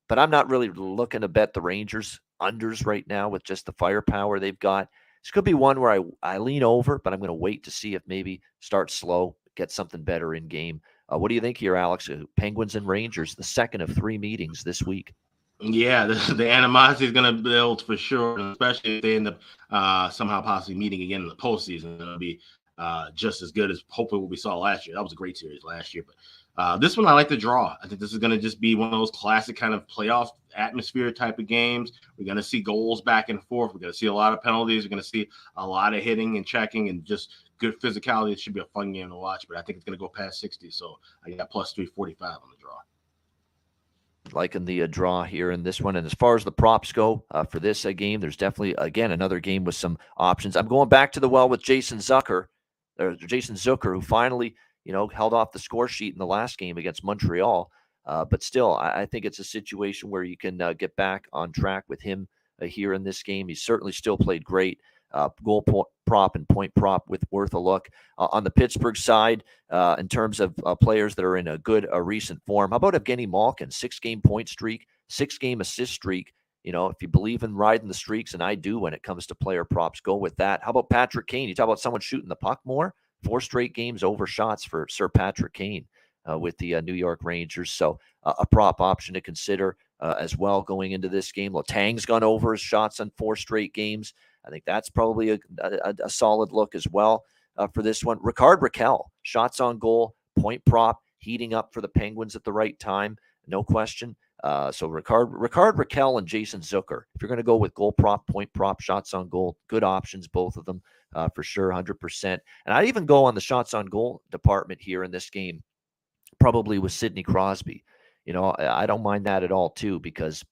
But I'm not really looking to bet the Rangers unders right now with just the firepower they've got. This could be one where I, I lean over, but I'm going to wait to see if maybe start slow, get something better in game. Uh, what do you think here, Alex? Uh, Penguins and Rangers, the second of three meetings this week. Yeah, the, the animosity is going to build for sure, especially if they end up uh, somehow possibly meeting again in the postseason. It'll be uh, just as good as hopefully what we saw last year. That was a great series last year, but uh, this one I like to draw. I think this is going to just be one of those classic kind of playoff atmosphere type of games. We're going to see goals back and forth. We're going to see a lot of penalties. We're going to see a lot of hitting and checking and just good physicality. It should be a fun game to watch, but I think it's going to go past 60. So I got plus 345 on the draw. Liking the uh, draw here in this one. And as far as the props go uh, for this uh, game, there's definitely, again, another game with some options. I'm going back to the well with Jason Zucker, or Jason Zucker, who finally – you know, held off the score sheet in the last game against Montreal. Uh, but still, I, I, think it's a situation where you can uh, get back on track with him uh, here in this game. He's certainly still played great. Uh, goal po- prop and point prop with worth a look. Uh, on the Pittsburgh side, in terms of players that are in a good recent form, how about Evgeny Malkin? Six game point streak, six game assist streak. You know, if you believe in riding the streaks, and I do when it comes to player props, go with that. How about Patrick Kane? You talk about someone shooting the puck more four straight games over shots for Sir Patrick Kane with the uh, New York Rangers. So uh, a prop option to consider uh, as well going into this game. Letang's gone over his shots on four straight games. I think that's probably a, a, a solid look as well uh, for this one. Rickard Rakell, shots on goal, point prop, heating up for the Penguins at the right time, no question. Uh, so Rickard, Rickard Rakell and Jason Zucker. If you're going to go with goal prop, point prop, shots on goal, good options, both of them uh, for sure, 100%. And I'd even go on the shots on goal department here in this game, probably with Sidney Crosby. You know, I don't mind that at all, too, because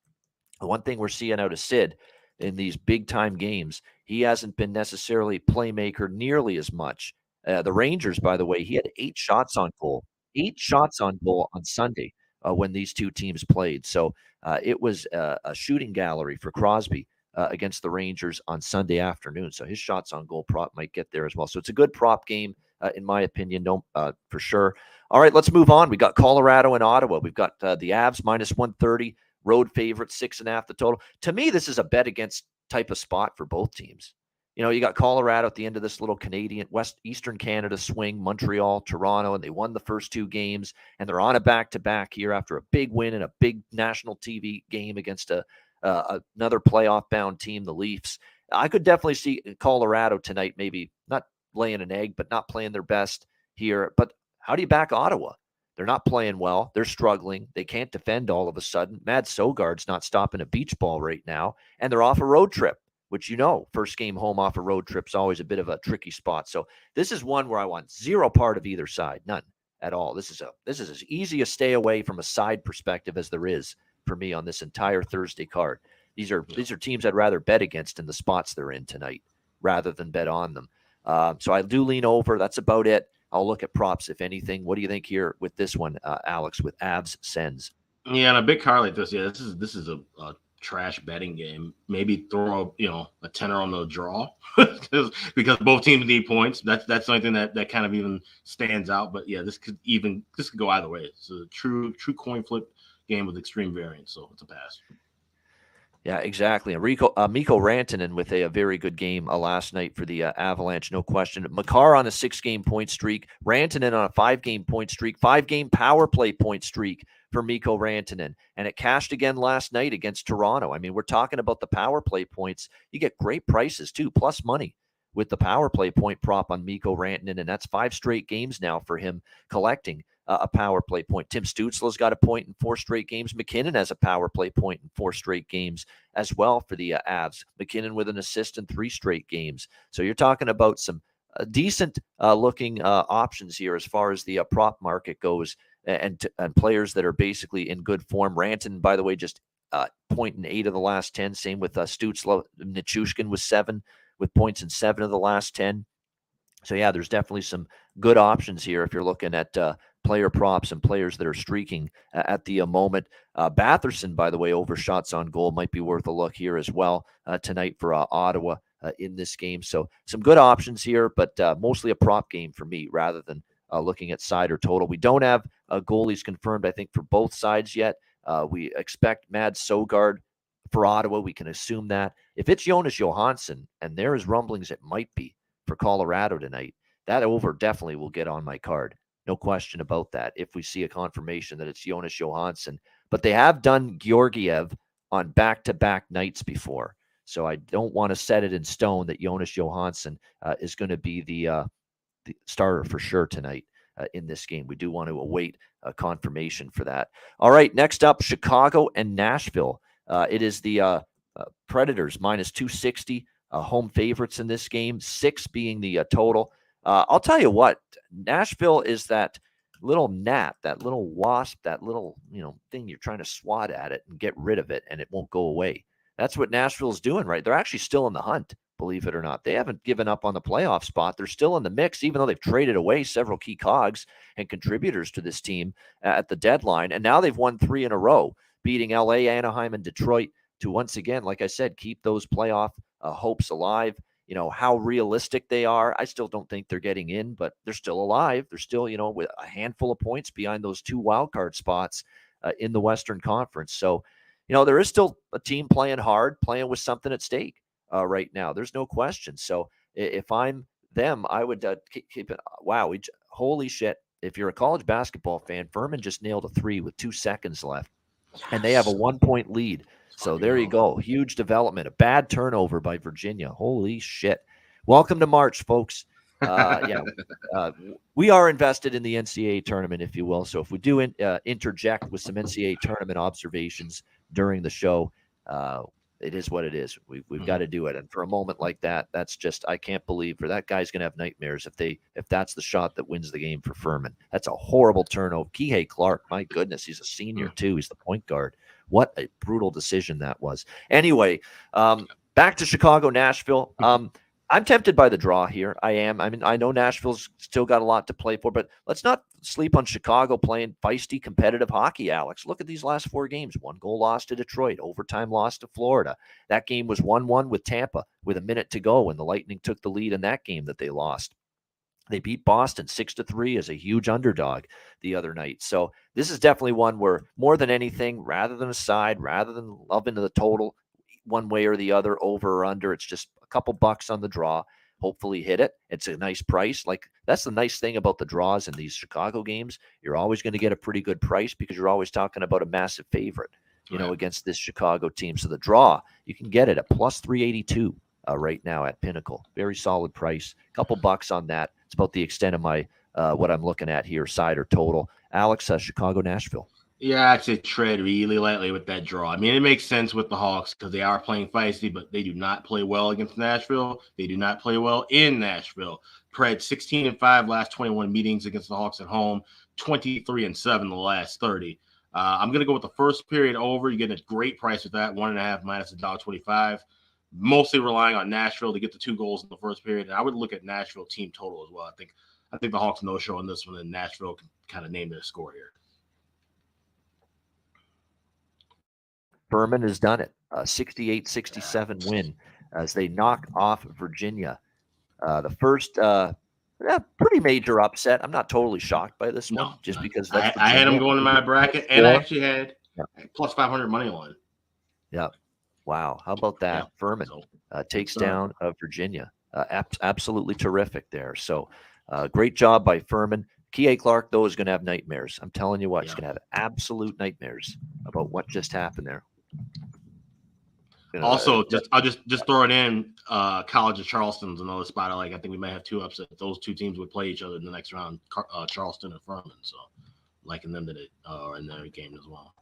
the one thing we're seeing out of Sid, in these big time games, he hasn't been necessarily playmaker nearly as much. Uh, the Rangers, by the way, he had eight shots on goal, eight shots on goal on Sunday uh, when these two teams played. So uh, it was a, shooting gallery for Crosby uh, against the Rangers on Sunday afternoon. So his shots on goal prop might get there as well. So it's a good prop game, uh, in my opinion, no, uh, for sure. All right, let's move on. We got Colorado and Ottawa. We've got the Avs minus 130, road favorite, six and a half the total. To me, this is a bet against type of spot for both teams. You know, you got Colorado at the end of this little Canadian West Eastern Canada swing, Montreal, Toronto, and they won the first two games, and they're on a back to back here after a big win and a big national TV game against a uh, another playoff bound team, the Leafs. I could definitely see Colorado tonight, maybe not laying an egg, but not playing their best here. But how do you back Ottawa? They're not playing well. They're struggling. They can't defend all of a sudden. Mads Sogaard's not stopping a beach ball right now, and they're off a road trip which you know, first game home off a road trip is always a bit of a tricky spot. So this is one where I want zero part of either side, none at all. This is a this is as easy a stay away from a side perspective as there is for me on this entire Thursday card. These are these are teams I'd rather bet against in the spots they're in tonight rather than bet on them. Uh, so I do lean over. That's about it. I'll look at props if anything. What do you think here with this one, uh, Alex? With Avs sends? Yeah, and a big car like this. Yeah, this is this is a, a trash betting game. Maybe throw a you know a tenner on the draw because because both teams need points. That's that's something that that kind of even stands out. But yeah, this could even this could go either way. It's a true true coin flip game with extreme variance. So it's a pass. Yeah, exactly. Rico, uh, Mikko Rantanen with a, a, very good game uh, last night for the uh, Avalanche, no question. Makar on a six-game point streak, Rantanen on a five-game point streak, five-game power play point streak for Mikko Rantanen. And it cashed again last night against Toronto. I mean, we're talking about the power play points. You get great prices too, plus money with the power play point prop on Mikko Rantanen. And that's five straight games now for him collecting uh, a power play point. Tim Stützle's got a point in four straight games. MacKinnon has a power play point in four straight games as well for the uh, Avs. MacKinnon with an assist in three straight games. So you're talking about some uh, decent uh, looking uh, options here as far as the uh, prop market goes and and players that are basically in good form. Ranton, by the way, just uh, point in eight of the last ten. Same with uh, Stützle. Nichushkin was seven with points in seven of the last ten. So yeah, there's definitely some good options here if you're looking at uh, player props and players that are streaking at the uh, moment. Uh, Batherson, by the way, over shots on goal might be worth a look here as well uh, tonight for uh, Ottawa uh, in this game. So some good options here, but uh, mostly a prop game for me rather than uh, looking at side or total. We don't have uh, goalies confirmed, I think, for both sides yet. Uh, we expect Mads Sogaard for Ottawa. We can assume that. If it's Jonas Johansson, and there is rumblings it might be for Colorado tonight, that over definitely will get on my card. No question about that. If we see a confirmation that it's Jonas Johansson, but they have done Georgiev on back to back nights before. So I don't want to set it in stone that Jonas Johansson uh, is going to be the uh, the starter for sure tonight uh, in this game. We do want to await confirmation for that. All right, next up, Chicago and Nashville. Uh, it is the uh, uh Predators minus 260 uh, home favorites in this game, six being the uh. I'll tell you what, Nashville is that little gnat, that little wasp, that little you know thing you're trying to swat at it and get rid of it, and it won't go away. That's what Nashville's doing, right? They're actually still in the hunt believe it or not. They haven't given up on the playoff spot. They're still in the mix, even though they've traded away several key cogs and contributors to this team at the deadline. And now they've won three in a row, beating LA, Anaheim, and Detroit to once again, like I said, keep those playoff uh, hopes alive. You know, how realistic they are. I still don't think they're getting in, but they're still alive. They're still, you know, with a handful of points behind those two wild card spots uh, in the Western Conference. So, you know, there is still a team playing hard, playing with something at stake uh, right now. There's no question. So if I'm them, I would uh, keep, keep, it. Uh, wow, we, holy shit! If you're a college basketball fan, Furman just nailed a three with two seconds left, yes. and they have a one point lead. So there you go. Huge development. A bad turnover by Virginia. Holy shit! Welcome to March, folks. Uh, yeah, uh, we are invested in the NCAA tournament, if you will. So if we do in, uh, interject with some NCAA tournament observations during the show, uh, it is what it is. We, we've mm-hmm. got to do it. And for a moment like that, that's just I can't believe for that guy's going to have nightmares if they if that's the shot that wins the game for Furman. That's a horrible turnover. Kihei Clark, my goodness, he's a senior mm. too. He's the point guard. What a brutal decision that was. Anyway, um, back to Chicago, Nashville. Um, I'm tempted by the draw here. I am. I mean, I know Nashville's still got a lot to play for, but let's not sleep on Chicago playing feisty, competitive hockey, Alex. Look at these last four games one goal lost to Detroit, overtime loss to Florida. That game was 1 1 with Tampa with a minute to go, and the Lightning took the lead in that game that they lost. They beat Boston 6 to 3 as a huge underdog the other night. So this is definitely one where more than anything, rather than a side, rather than loving the total one way or the other, over or under, it's just a couple bucks on the draw. Hopefully hit it. It's a nice price. Like that's the nice thing about the draws in these Chicago games. You're always going to get a pretty good price because you're always talking about a massive favorite, you right. know, against this Chicago team. So the draw, you can get it at plus 382 uh, right now at Pinnacle. Very solid price. A couple bucks on that. It's about the extent of my uh, what I'm looking at here, side or total. Alex, uh, Chicago, Nashville. Yeah, I should tread really lightly with that draw. I mean, it makes sense with the Hawks because they are playing feisty, but they do not play well against Nashville. They do not play well in Nashville. Pred 16 and 5 last 21 meetings against the Hawks at home, 23 and 7 the last 30. Uh, I'm going to go with the first period over. You get a great price with that, one and a half minus a dollar 25. Mostly relying on Nashville to get the two goals in the first period. And I would look at Nashville team total as well. I think I think the Hawks no show on this one, and Nashville can kind of name their score here. Furman has done it. A 68 67 win as they knock off Virginia. Uh, the first uh, yeah, pretty major upset. I'm not totally shocked by this no, one just because I, I, had them going in my bracket and I actually had yeah. plus 500 money line. Yeah. Wow. How about that? Yeah. Furman uh, takes down uh, Virginia. Uh, ab- absolutely terrific there. So uh, great job by Furman. Kihei Clark, though, is going to have nightmares. I'm telling you what, yeah. he's going to have absolute nightmares about what just happened there. Also, just I'll just just throw it in. Uh, College of Charleston's another spot. I like. I think we might have two upsets. Those two teams would play each other in the next round. Uh, Charleston and Furman. So, liking them to it uh, in their game as well.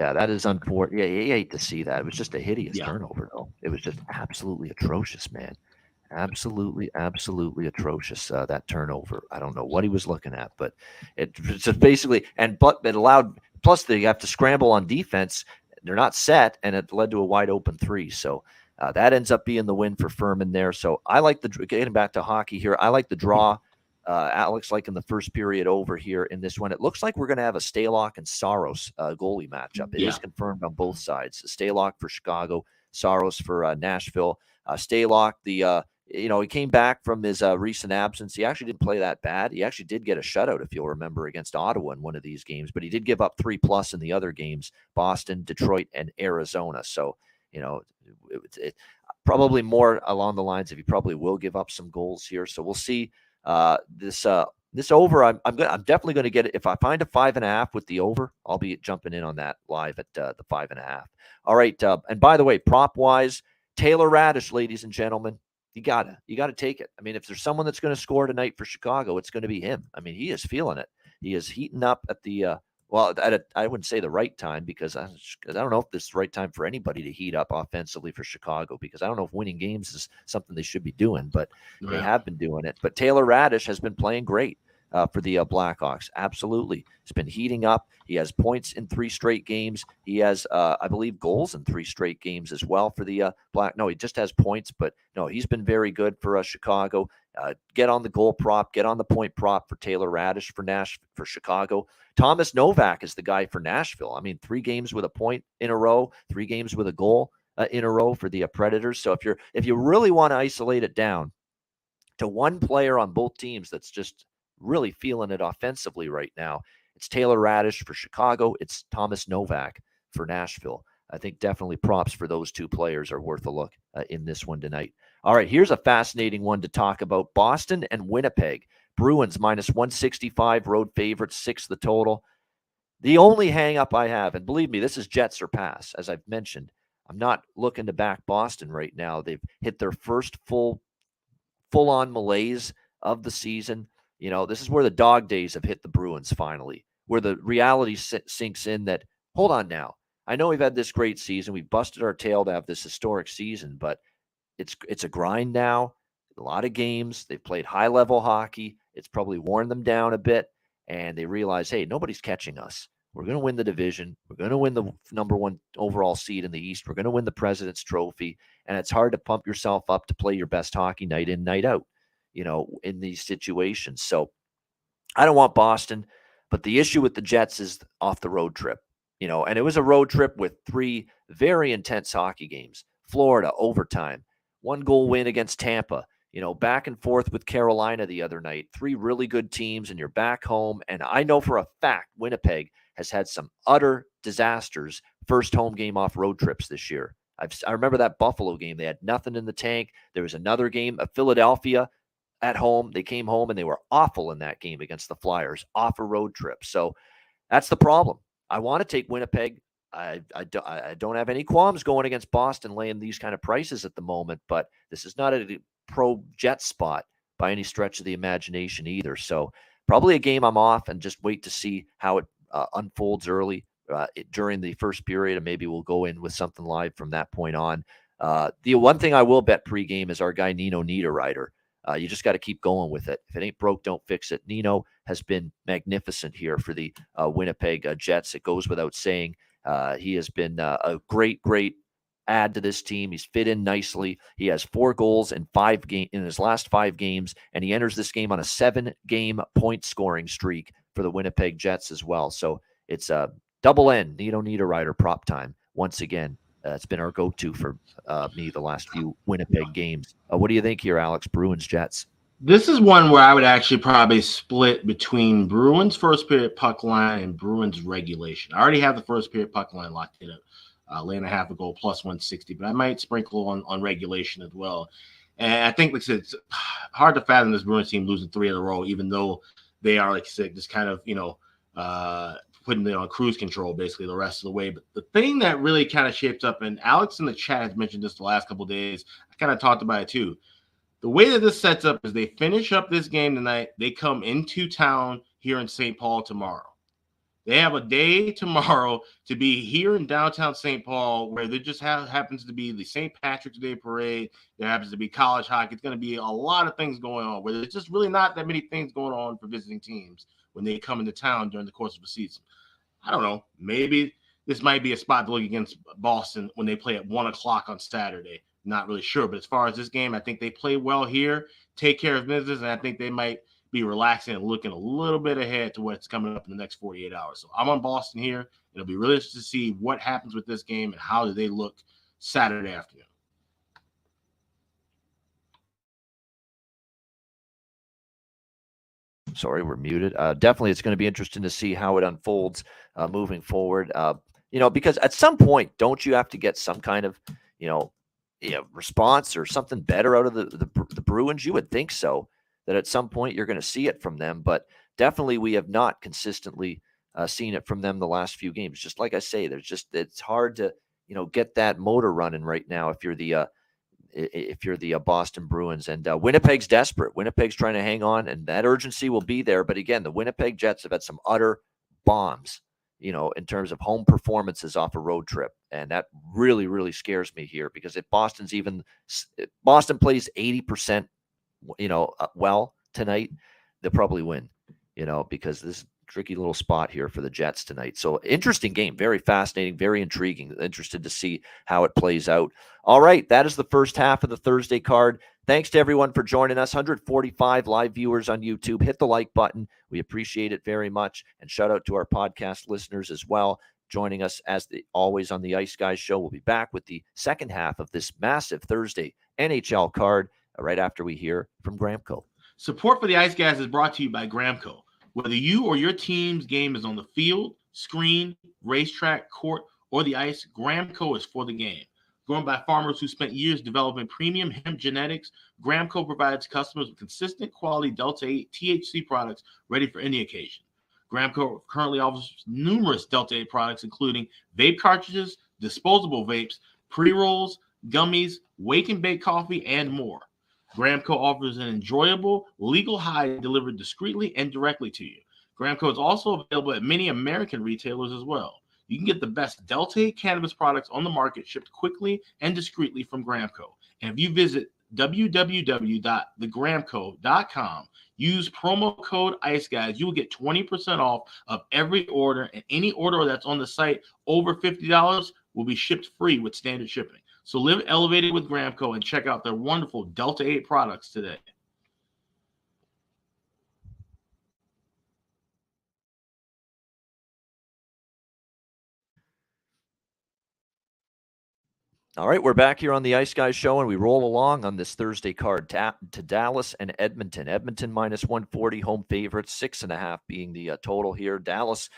Yeah, that is unfortunate. Yeah, you hate to see that. It was just a hideous yeah. turnover, though. It was just absolutely atrocious, man. Absolutely, absolutely atrocious. Uh, that turnover. I don't know what he was looking at, but it just basically and but it allowed. Plus, they have to scramble on defense they're not set, and it led to a wide open three. So uh, that ends up being the win for Furman there. So I like the getting back to hockey here. I like the draw. Uh, Alex, like in the first period over here in this one, it looks like we're going to have a Stalock and Saros uh, goalie matchup. It yeah. is confirmed on both sides. Stalock for Chicago, Saros for uh, Nashville. Uh, Stalock, the uh, you know, he came back from his uh, recent absence. He actually didn't play that bad. He actually did get a shutout, if you'll remember, against Ottawa in one of these games, but he did give up three plus in the other games Boston, Detroit, and Arizona. So, you know, it, it, probably more along the lines of he probably will give up some goals here. So we'll see. Uh, this uh, this over, I'm I'm, gonna, I'm definitely going to get it. If I find a five and a half with the over, I'll be jumping in on that live at uh, the five and a half. All right. Uh, and by the way, prop wise, Taylor Raddysh, ladies and gentlemen, you gotta you gotta take it. I mean, if there's someone that's going to score tonight for Chicago, it's going to be him. I mean, he is feeling it. He is heating up at the uh, well, at a, I wouldn't say the right time because I, I don't know if this is the right time for anybody to heat up offensively for Chicago because I don't know if winning games is something they should be doing, but yeah. they have been doing it. But Taylor Raddysh has been playing great uh, for the uh, Blackhawks. Absolutely. He's been heating up. He has points in three straight games. He has, uh, I believe, goals in three straight games as well for the uh, Black. No, he just has points, but no, he's been very good for uh, Chicago. Uh, get on the goal prop, get on the point prop for Taylor Raddysh for Nash for Chicago. Thomas Novak is the guy for Nashville. I mean, three games with a point in a row, three games with a goal in a row for the Predators. So if you're if you really want to isolate it down to one player on both teams that's just really feeling it offensively right now. It's Taylor Raddysh for Chicago. It's Thomas Novak for Nashville. I think definitely props for those two players are worth a look uh, in this one tonight. All right, here's a fascinating one to talk about Boston and Winnipeg. Bruins minus 165, road favorites, six the total. The only hangup I have, and believe me, this is Jets or pass, as I've mentioned. I'm not looking to back Boston right now. They've hit their first full, full on malaise of the season. You know, this is where the dog days have hit the Bruins finally, where the reality sinks in that, hold on now. I know we've had this great season. We've busted our tail to have this historic season, but it's it's a grind now. A lot of games. They've played high level hockey. It's probably worn them down a bit. And they realize, hey, nobody's catching us. We're going to win the division. We're going to win the number one overall seed in the East. We're going to win the President's Trophy. And it's hard to pump yourself up to play your best hockey night in, night out, you know, in these situations. So I don't want Boston, but the issue with the Jets is off the road trip, you know, and it was a road trip with three very intense hockey games Florida, overtime, one goal win against Tampa, you know, back and forth with Carolina the other night. Three really good teams, and you're back home. And I know for a fact Winnipeg has had some utter disasters first home game off road trips this year. I remember that Buffalo game. They had nothing in the tank. There was another game of Philadelphia at home. They came home and they were awful in that game against the Flyers off a road trip. So that's the problem. I want to take Winnipeg. I, I, I don't have any qualms going against Boston laying these kind of prices at the moment, but this is not a pro jet spot by any stretch of the imagination either. So probably a game I'm off and just wait to see how it uh, unfolds early uh, during the first period, and maybe we'll go in with something live from that point on. Uh, the one thing I will bet pregame is our guy Nino Niederreiter. Uh, you just got to keep going with it. If it ain't broke, don't fix it. Nino has been magnificent here for the uh, Winnipeg uh, Jets. It goes without saying. he has been a great, great add to this team. He's fit in nicely. He has four goals in five game in his last five games, and he enters this game on a seven-game point scoring streak for the Winnipeg Jets as well. So it's a double N. Nino Niederreiter prop time once again. Uh, it's been our go-to for uh, me the last few Winnipeg games. Uh, what do you think here, Alex? Bruins Jets. This is one where I would actually probably split between Bruins first period puck line and Bruins regulation. I already have the first period puck line locked in uh, lay and a half a goal plus 160, but I might sprinkle on, on regulation as well. And I think, like it's hard to fathom this Bruins team losing three in a row, even though they are, like said, just kind of, you know, uh, putting it on cruise control basically the rest of the way. But the thing that really kind of shapes up, and Alex in the chat has mentioned this the last couple days, I kind of talked about it too. The way that this sets up is they finish up this game tonight, they come into town here in St. Paul tomorrow. They have a day tomorrow to be here in downtown St. Paul, where there just ha- happens to be the St. Patrick's Day parade. There happens to be college hockey. It's going to be a lot of things going on. Where there's just really not that many things going on for visiting teams when they come into town during the course of a season. I don't know. Maybe this might be a spot to look against Boston when they play at one o'clock on Saturday. Not really sure, but as far as this game, I think they play well here, take care of business, and I think they might be relaxing and looking a little bit ahead to what's coming up in the next 48 hours. So I'm on Boston here. It'll be really interesting to see what happens with this game and how do they look Saturday afternoon. Sorry, we're muted. Uh, definitely, it's going to be interesting to see how it unfolds uh, moving forward. Uh, you know, because at some point, don't you have to get some kind of, you know, you know response or something better out of the, the the Bruins? You would think so that at some point you're going to see it from them. But definitely, we have not consistently uh, seen it from them the last few games. Just like I say, there's just it's hard to you know get that motor running right now if you're the uh, if you're the uh, Boston Bruins and uh, Winnipeg's desperate. Winnipeg's trying to hang on, and that urgency will be there. But again, the Winnipeg Jets have had some utter bombs, you know, in terms of home performances off a road trip, and that really, really scares me here because if Boston's even Boston plays eighty percent you know, uh, well tonight, they'll probably win, you know, because this tricky little spot here for the Jets tonight. So interesting game, very fascinating, very intriguing. Interested to see how it plays out. All right, that is the first half of the Thursday card. Thanks to everyone for joining us. 145 live viewers on YouTube. Hit the like button. We appreciate it very much. And shout out to our podcast listeners as well. Joining us as the always on the Ice Guys show. We'll be back with the second half of this massive Thursday NHL card right after we hear from Gramco. Support for the Ice Guys is brought to you by Gramco. Whether you or your team's game is on the field, screen, racetrack, court, or the ice, Gramco is for the game. Grown by farmers who spent years developing premium hemp genetics, Gramco provides customers with consistent quality Delta 8 THC products ready for any occasion. Gramco currently offers numerous Delta 8 products, including vape cartridges, disposable vapes, pre rolls, gummies, wake and bake coffee, and more. Gramco offers an enjoyable legal high delivered discreetly and directly to you. Gramco is also available at many American retailers as well. You can get the best Delta 8 cannabis products on the market shipped quickly and discreetly from Gramco. And if you visit www.thegramco.com. Use promo code ICE Guys. You will get 20% off of every order, and any order that's on the site over $50 will be shipped free with standard shipping. So live elevated with Gramco and check out their wonderful Delta 8 products today. All right, we're back here on the Ice Guys show, and we roll along on this Thursday card to, to Dallas and Edmonton. Edmonton minus 140, home favorites, six and a half being the uh, total here. Dallas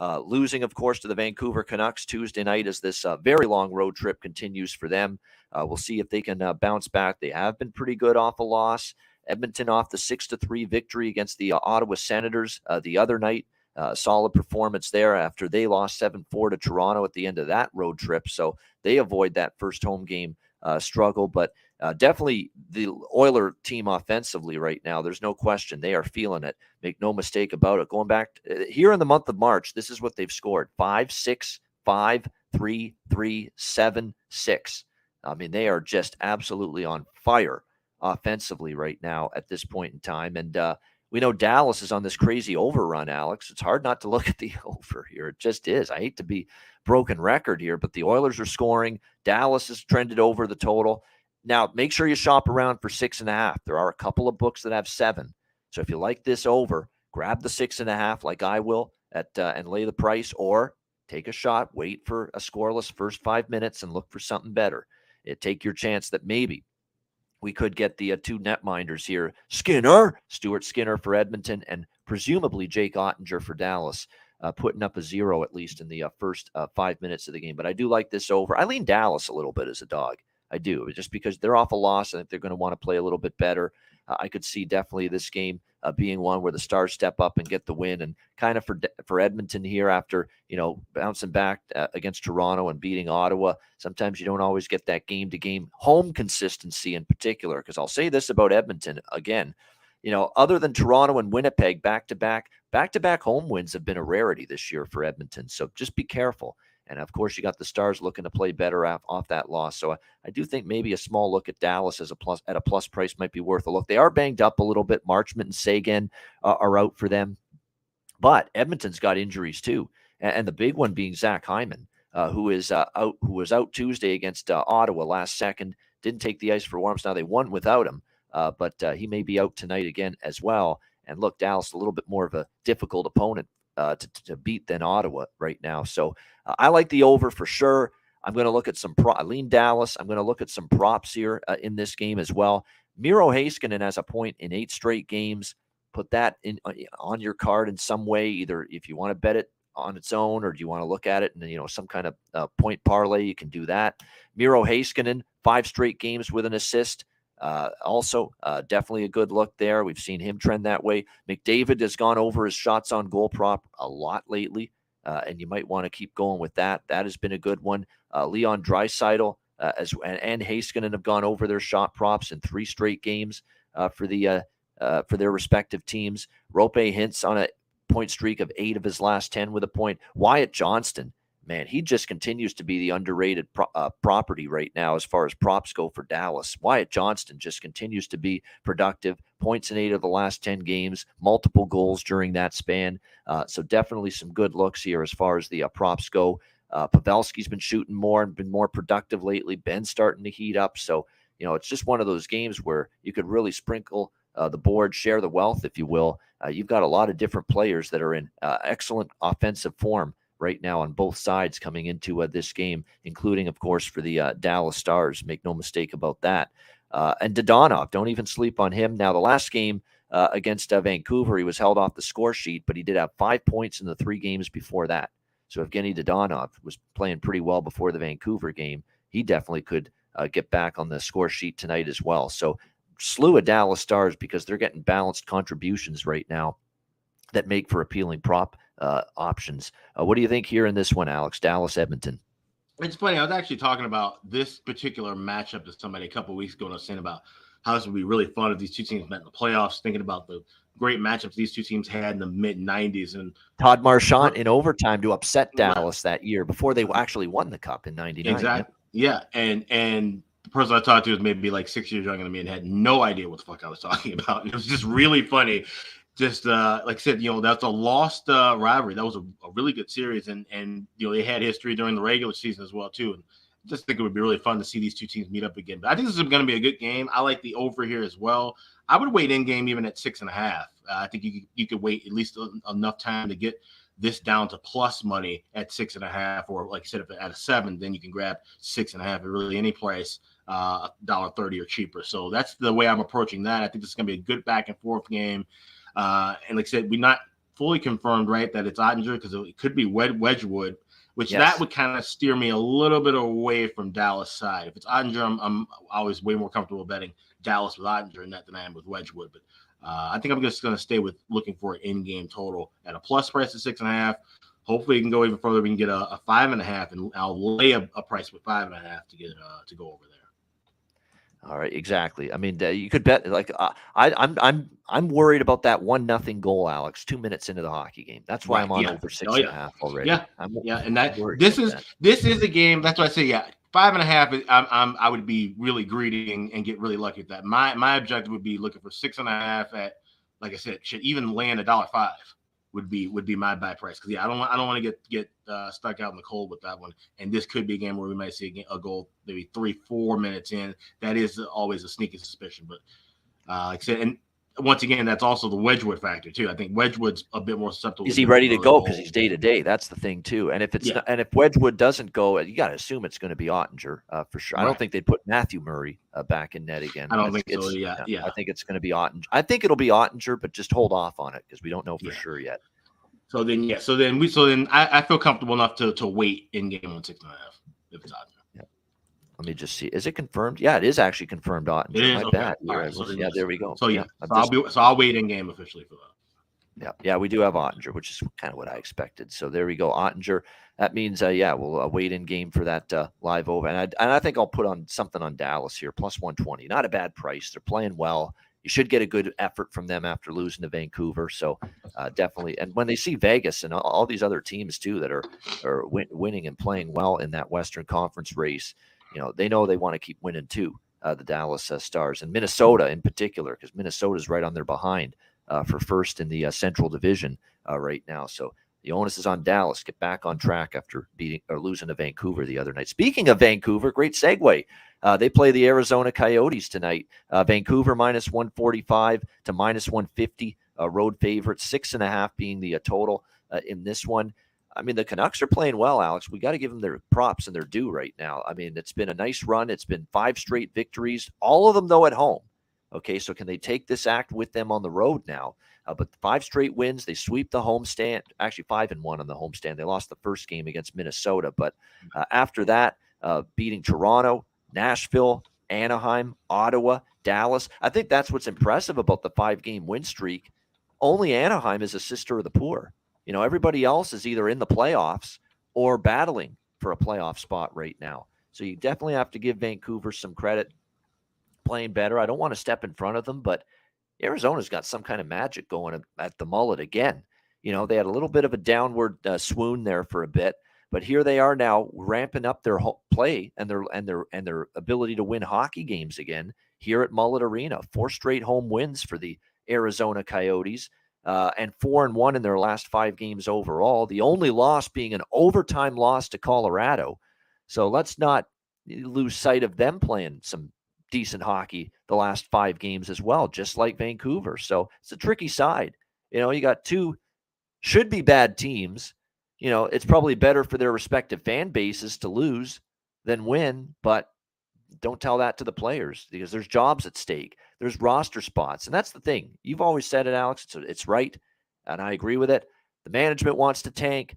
uh, losing, of course, to the Vancouver Canucks Tuesday night as this uh, very long road trip continues for them. Uh, we'll see if they can uh, bounce back. They have been pretty good off a loss. Edmonton off the six to three victory against the uh, Ottawa Senators the other night. Uh, solid performance there after they lost 7 4 to Toronto at the end of that road trip. So they avoid that first home game uh, struggle. But uh, definitely the Oiler team offensively right now, there's no question. They are feeling it. Make no mistake about it. Going back to, uh, here in the month of March, this is what they've scored five, six, five, three, three, seven, six. I mean, they are just absolutely on fire offensively right now at this point in time. And, uh, we know Dallas is on this crazy overrun, Alex. It's hard not to look at the over here. It just is. I hate to be broken record here, but the Oilers are scoring. Dallas has trended over the total. Now, make sure you shop around for six and a half. There are a couple of books that have seven. So if you like this over, grab the six and a half, like I will, at uh, and lay the price, or take a shot, wait for a scoreless first five minutes, and look for something better. It, take your chance that maybe we could get the uh, two netminders here Skinner, Stuart Skinner for Edmonton, and presumably Jake Oettinger for Dallas, uh, putting up a zero at least in the uh, first uh, five minutes of the game. But I do like this over. I lean Dallas a little bit as a dog. I do, just because they're off a loss. I think they're going to want to play a little bit better. Uh, I could see definitely this game uh, being one where the Stars step up and get the win, and kind of for for Edmonton here after you know bouncing back uh, against Toronto and beating Ottawa. Sometimes you don't always get that game to game home consistency in particular. Because I'll say this about Edmonton again, you know, other than Toronto and Winnipeg back to back, back to back home wins have been a rarity this year for Edmonton. So just be careful. And of course, you got the Stars looking to play better off, off that loss. So I, I, do think maybe a small look at Dallas as a plus at a plus price might be worth a look. They are banged up a little bit. Marchment and Sagan uh, are out for them, but Edmonton's got injuries too, and, and the big one being Zach Hyman, uh, who is uh, out who was out Tuesday against uh, Ottawa last second. Didn't take the ice for warmth. Now they won without him, uh, but uh, he may be out tonight again as well. And look, Dallas a little bit more of a difficult opponent uh, to, to, beat than Ottawa right now. So uh, I like the over for sure. I'm going to look at some pro. Lean Dallas. I'm going to look at some props here uh, in this game as well. Miro Heiskanen has a point in eight straight games. Put that in uh, on your card in some way. Either if you want to bet it on its own, or do you want to look at it and you know some kind of uh, point parlay? You can do that. Miro Heiskanen, five straight games with an assist. Uh, also, uh, definitely a good look there. We've seen him trend that way. McDavid has gone over his shots on goal prop a lot lately, uh, and you might want to keep going with that. That has been a good one. Uh, Leon Draisaitl uh, as and, and Heiskanen have gone over their shot props in three straight games uh, for the for their respective teams. Roope Hintz on a point streak of eight of his last ten with a point. Wyatt Johnston man, he just continues to be the underrated pro- uh, property right now as far as props go for Dallas. Wyatt Johnston just continues to be productive, points in eight of the last 10 games, multiple goals during that span. Uh, so definitely some good looks here as far as the uh, props go. Uh, Pavelski's been shooting more and been more productive lately. Benn's starting to heat up. So, you know, it's just one of those games where you could really sprinkle uh, the board, share the wealth, if you will. Uh, you've got a lot of different players that are in uh, excellent offensive form right now on both sides coming into uh, this game, including, of course, for the uh, Dallas Stars. Make no mistake about that. Uh, and Dadonov, don't even sleep on him. Now, the last game against Vancouver, he was held off the score sheet, but he did have five points in the three games before that. So Evgeny Dadonov was playing pretty well before the Vancouver game. He definitely could uh, get back on the score sheet tonight as well. So slew of Dallas Stars because they're getting balanced contributions right now that make for appealing prop uh, options. Uh, what do you think here in this one, Alex? Dallas Edmonton. It's funny. I was actually talking about this particular matchup to somebody a couple weeks ago, and I was saying about how this would be really fun if these two teams met in the playoffs. Thinking about the great matchups these two teams had in the mid '90s, and Todd Marchant in overtime to upset Dallas that year before they actually won the cup in '99. Exactly. Yeah, and and the person I talked to was maybe like six years younger than me and had no idea what the fuck I was talking about. And it was just really funny. Just uh, like I said, you know, that's a lost uh, rivalry. That was a, a really good series, and and you know they had history during the regular season as well too. And just think it would be really fun to see these two teams meet up again. But I think this is going to be a good game. I like the over here as well. I would wait in game even at six and a half. Uh, I think you you could wait at least enough time to get this down to plus money at six and a half, or like I said, if at a seven, then you can grab six and a half at really any price, uh, dollar thirty or cheaper. So that's the way I'm approaching that. I think this is going to be a good back and forth game. Uh, and like I said, we're not fully confirmed, right, that it's Oettinger because it could be Wedgewood which yes. that would kind of steer me a little bit away from Dallas side. If it's Oettinger, I'm, I'm always way more comfortable betting Dallas with Oettinger in that than I am with Wedgewood. But uh, I think I'm just going to stay with looking for an in-game total at a plus price of six and a half. Hopefully, we can go even further. We can get a, a five and a half, and I'll lay a, a price with five and a half to get uh, to go over there. All right, exactly. I mean, you could bet like uh, I, I'm I'm I'm worried about that one nothing goal, Alex. Two minutes into the hockey game. That's why right, I'm on yeah. over six oh, yeah. and a half already. Yeah, I'm, yeah, and that this is that. this is a game. That's why I say yeah, five and a half. I'm, I'm I would be really greedy and, and get really lucky at that. My my objective would be looking for six and a half at, like I said, should even land a dollar five would be would be my buy price because yeah, I don't want I don't want to get get uh, stuck out in the cold with that one. And this could be a game where we might see a, goal maybe three four minutes in. That is always a sneaky suspicion, but uh, like I said, and once again, that's also the Wedgewood factor too. I think Wedgewood's a bit more susceptible. Is he ready to go? Because he's day to day. That's the thing too. And if it's yeah. not, and if Wedgewood doesn't go, you got to assume it's going to be Oettinger uh, for sure. Right. I don't think they'd put Matthew Murray uh, back in net again. I don't think so. Yeah, yeah. I think it's going to be Oettinger. I think it'll be Oettinger, but just hold off on it because we don't know for yeah. sure yet. So then, yeah. So then we. So then I, I feel comfortable enough to to wait in game one six and a half if it's. Yeah. Let me just see. Is it confirmed? Yeah, it is actually confirmed. Oettinger. It is. Okay. Right, so yeah, there we go. So yeah. yeah so I'll be. So I'll wait in game officially for that. Yeah, yeah, we do have Oettinger, which is kind of what I expected. So there we go, Oettinger. That means, uh, yeah, we'll uh, wait in game for that uh, live over, and I, and I think I'll put on something on Dallas here, plus one twenty. Not a bad price. They're playing well should get a good effort from them after losing to Vancouver. So uh, definitely, and when they see Vegas and all, all these other teams too that are are win, winning and playing well in that Western Conference race, you know they know they want to keep winning too. Uh, the Dallas uh, Stars and Minnesota in particular, because Minnesota is right on their behind uh, for first in the uh, Central Division uh, right now. So the onus is on Dallas. Get back on track after beating or losing to Vancouver the other night. Speaking of Vancouver, great segue. Uh, they play the Arizona Coyotes tonight. Uh, Vancouver minus 145 to minus 150, uh, road favorite, six and a half being the uh, total uh, in this one. I mean, the Canucks are playing well, Alex. We got to give them their props and their due right now. I mean, it's been a nice run. It's been five straight victories, all of them, though, at home. Okay, so can they take this act with them on the road now? Uh, but five straight wins, they sweep the homestand. Actually, five and one on the homestand. They lost the first game against Minnesota, but uh, after that, uh, beating Toronto, Nashville, Anaheim, Ottawa, Dallas. I think that's what's impressive about the five game win streak. Only Anaheim is a sister of the poor. You know, everybody else is either in the playoffs or battling for a playoff spot right now. So you definitely have to give Vancouver some credit playing better. I don't want to step in front of them, but Arizona's got some kind of magic going at the mullet again. You know, they had a little bit of a downward uh, swoon there for a bit, but here they are now ramping up their play and their and their and their ability to win hockey games again here at Mullet Arena. Four straight home wins for the Arizona Coyotes. Uh, and four and one in their last five games overall. The only loss being an overtime loss to Colorado. So let's not lose sight of them playing some decent hockey the last five games as well, just like Vancouver. So it's a tricky side. You know, you got two should be bad teams you know, it's probably better for their respective fan bases to lose than win, but don't tell that to the players because there's jobs at stake. There's roster spots. And that's the thing. You've always said it, Alex. It's, it's right. And I agree with it. The management wants to tank.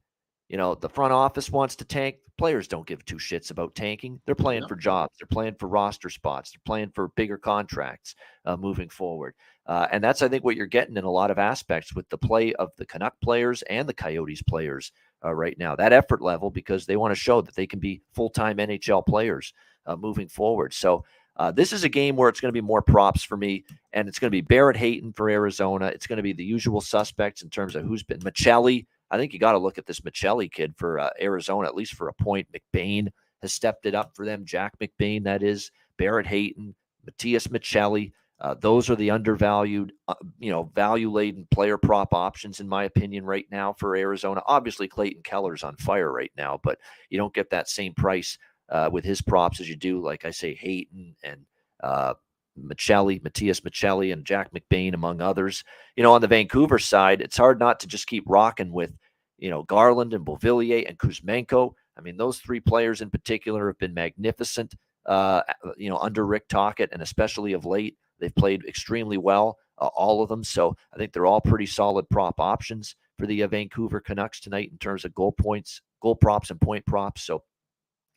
You know, the front office wants to tank. The players don't give two shits about tanking. They're playing for jobs. They're playing for roster spots. They're playing for bigger contracts uh, moving forward. Uh, and that's, I think, what you're getting in a lot of aspects with the play of the Canuck players and the Coyotes players uh, right now. That effort level because they want to show that they can be full time NHL players uh, moving forward. So uh, this is a game where it's going to be more props for me, and it's going to be Barrett Hayton for Arizona. It's going to be the usual suspects in terms of who's been Maccelli. I think you got to look at this Maccelli kid for uh, Arizona, at least for a point. McBain has stepped it up for them. Jack McBain, that is, Barrett Hayton, Matias Maccelli. Uh, those are the undervalued, uh, you know, value laden player prop options, in my opinion, right now for Arizona. Obviously, Clayton Keller's on fire right now, but you don't get that same price uh, with his props as you do, like I say, Hayton and uh, Maccelli, Matias Maccelli, and Jack McBain, among others. You know, on the Vancouver side, it's hard not to just keep rocking with, you know, Garland and Beauvillier and Kuzmenko. I mean, those three players in particular have been magnificent, uh, you know, under Rick Tocchet and especially of late. They've played extremely well, uh, all of them. So I think they're all pretty solid prop options for the uh, Vancouver Canucks tonight in terms of goal points, goal props, and point props. So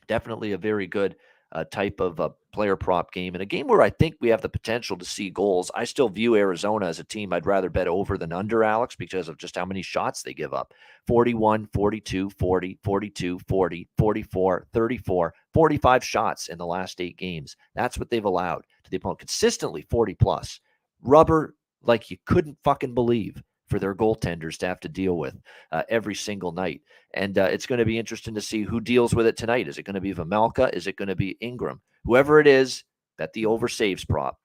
definitely a very good uh, type of a player prop game and a game where I think we have the potential to see goals. I still view Arizona as a team I'd rather bet over than under, Alex, because of just how many shots they give up 41, 42, 40, 42, 40, 44, 34, 45 shots in the last eight games. That's what they've allowed to the opponent consistently 40 plus. Rubber like you couldn't fucking believe for their goaltenders to have to deal with uh, every single night. And uh, it's going to be interesting to see who deals with it tonight. Is it going to be Vejmelka? Is it going to be Ingram? Whoever it is, that the over saves prop.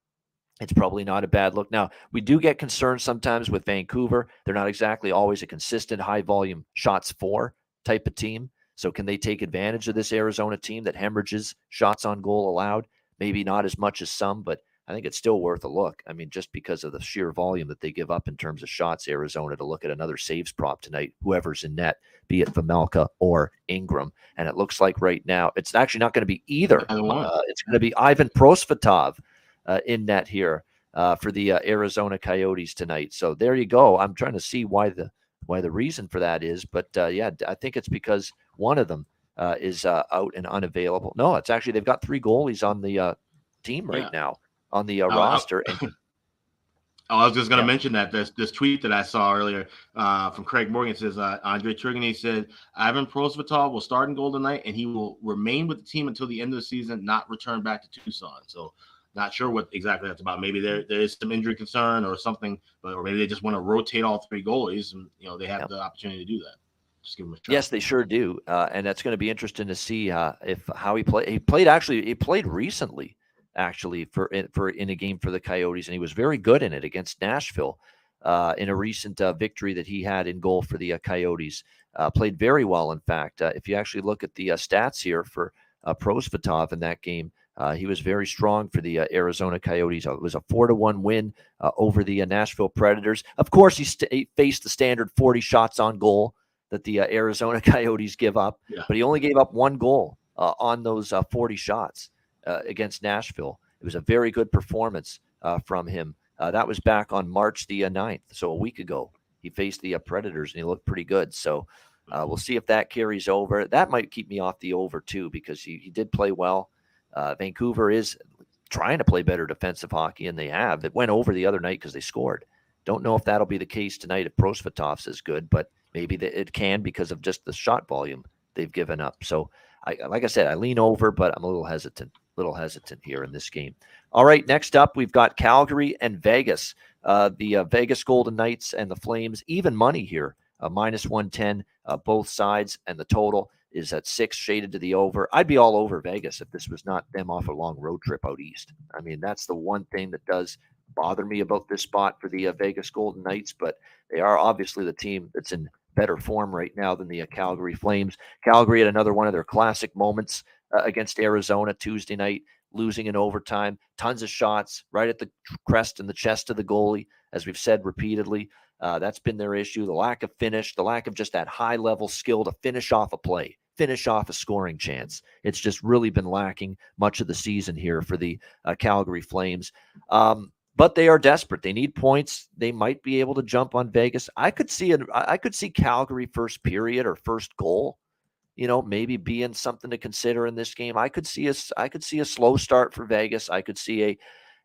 It's probably not a bad look. Now, we do get concerned sometimes with Vancouver. They're not exactly always a consistent high volume shots for type of team. So, can they take advantage of this Arizona team that hemorrhages shots on goal allowed? Maybe not as much as some, but I think it's still worth a look. I mean, just because of the sheer volume that they give up in terms of shots, Arizona to look at another saves prop tonight, whoever's in net, be it Vejmelka or Ingram. And it looks like right now it's actually not going to be either. Uh, it's going to be Ivan Prosvetov uh, in net here uh, for the uh, Arizona Coyotes tonight. So there you go. I'm trying to see why the why the reason for that is, but uh, yeah, I think it's because one of them uh, is out and unavailable. No, it's actually they've got three goalies on the team right yeah. now on the uh, oh, roster. And, oh, I was just going to yeah. mention that this this tweet that I saw earlier uh, from Craig Morgan says uh, Andre Tourigny said Ivan Prosvetov will start in goal tonight and he will remain with the team until the end of the season, not return back to Tucson. So not sure what exactly that's about. Maybe there there is some injury concern or something, but or maybe they just want to rotate all three goalies and you know they have yeah. the opportunity to do that. Just give them a. Yes, they sure do, uh, and that's going to be interesting to see uh, if how he played. He played actually. He played recently actually for in, for in a game for the Coyotes, and he was very good in it against Nashville uh, in a recent uh, victory that he had in goal for the uh, Coyotes. Uh, played very well, in fact. Uh, if you actually look at the uh, stats here for uh, Prosvetov in that game, he was very strong for the Arizona Coyotes. It was a four to one win over the Nashville Predators. Of course, he, st- he, faced the standard forty shots on goal that the Arizona Coyotes give up, yeah. but he only gave up one goal on those forty shots uh, against Nashville. It was a very good performance uh, from him. Uh, that was back on March the 9th, uh, so a week ago. He faced the uh, Predators and he looked pretty good. So uh, we'll see if that carries over. That might keep me off the over too because he, he did play well. Vancouver is trying to play better defensive hockey, and they have. It went over the other night because they scored. Don't know if that'll be the case tonight if Prosvetov's is good, but maybe it can because of just the shot volume they've given up. So, I, like I said, I lean over, but I'm a little hesitant little hesitant here in this game. All right, next up, we've got Calgary and Vegas. Uh, the uh, Vegas Golden Knights and the Flames, even money here, uh, minus 110, uh, both sides, and the total is at six, shaded to the over. I'd be all over Vegas if this was not them off a long road trip out east. I mean, that's the one thing that does bother me about this spot for the uh, Vegas Golden Knights, but they are obviously the team that's in better form right now than the uh, Calgary Flames. Calgary had another one of their classic moments uh, against Arizona Tuesday night, losing in overtime. Tons of shots right at the crest and the chest of the goalie, as we've said repeatedly. Uh, that's been their issue. The lack of finish, the lack of just that high level skill to finish off a play, finish off a scoring chance. It's just really been lacking much of the season here for the uh, Calgary Flames. Um, but they are desperate. They need points. They might be able to jump on Vegas. I could see it. I could see Calgary first period or first goal you know, maybe being something to consider in this game. I could see a, I could see a slow start for Vegas. I could see a,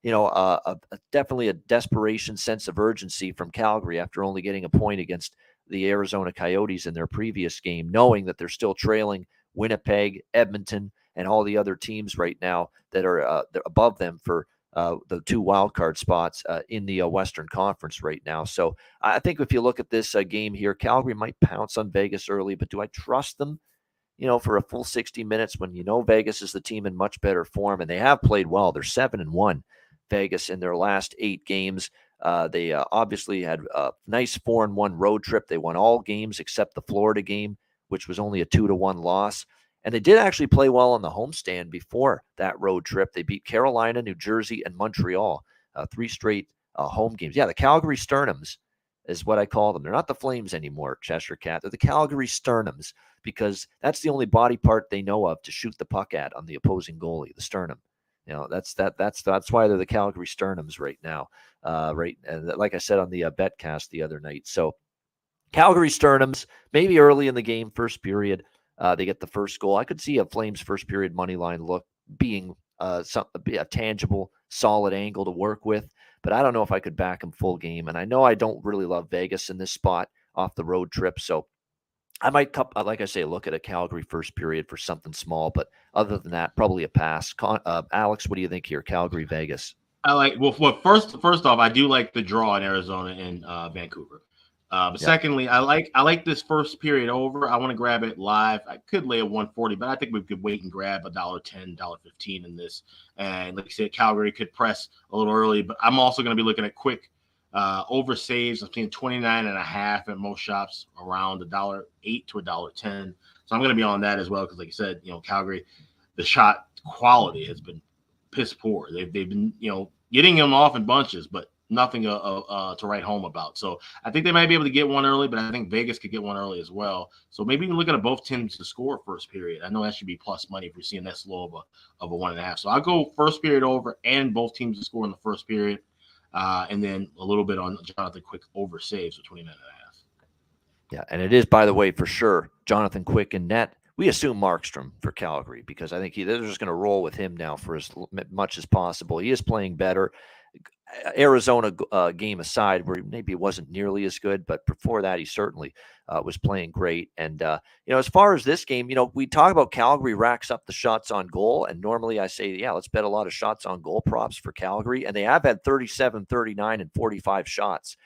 you know, a, a, a definitely a desperation sense of urgency from Calgary after only getting a point against the Arizona Coyotes in their previous game, knowing that they're still trailing Winnipeg, Edmonton, and all the other teams right now that are uh, above them for uh, the two wild card spots uh, in the uh, Western Conference right now. So I think if you look at this uh, game here, Calgary might pounce on Vegas early, but do I trust them you know, for a full 60 minutes when you know Vegas is the team in much better form and they have played well. They're seven and one, Vegas in their last eight games. Uh, they uh, obviously had a nice four and one road trip. They won all games except the Florida game, which was only a two to one loss. And they did actually play well on the homestand before that road trip. They beat Carolina, New Jersey, and Montreal, uh, three straight uh, home games. Yeah, the Calgary Sternums is what I call them. They're not the Flames anymore, Cheshire Cat. They're the Calgary Sternums because that's the only body part they know of to shoot the puck at on the opposing goalie, the sternum. You know, that's that that's that's why they're the Calgary Sternums right now. Uh, right, and like I said on the uh, betcast the other night. So Calgary Sternums, maybe early in the game, first period, uh, they get the first goal. I could see a Flames first period money line look being uh, some, a tangible, solid angle to work with, but I don't know if I could back them full game. And I know I don't really love Vegas in this spot off the road trip, so I might, like I say, look at a Calgary first period for something small, but other than that, probably a pass. Con- uh, Alex, what do you think here? Calgary, Vegas. I like well, well. First, first off, I do like the draw in Arizona and uh, Vancouver. Uh, but secondly, I like I like this first period over. I want to grab it live. I could lay a 140, but I think we could wait and grab a dollar ten, dollar fifteen in this. And like I said, Calgary could press a little early, but I'm also going to be looking at quick uh, over saves. I'm seeing 29 and a half at most shops, around a dollar eight to a dollar ten. So I'm going to be on that as well because, like I said, you know, Calgary, the shot quality has been piss poor. They've they've been you know getting them off in bunches, but nothing uh, uh, uh, to write home about. So I think they might be able to get one early, but I think Vegas could get one early as well. So maybe you look at both teams to score first period. I know that should be plus money if we're seeing that slow of a, of a one and a half. So I'll go first period over and both teams to score in the first period. Uh, and then a little bit on Jonathan Quick over saves with 29 and a half. Yeah, and it is, by the way, for sure, Jonathan Quick in net. We assume Markstrom for Calgary because I think he, they're just going to roll with him now for as much as possible. He is playing better. Arizona uh, game aside, where maybe it wasn't nearly as good, but before that, he certainly uh, was playing great. And uh, you know, as far as this game, you know, we talk about Calgary racks up the shots on goal, and normally I say, yeah, let's bet a lot of shots on goal props for Calgary, and they have had 37, 39, and 45 shots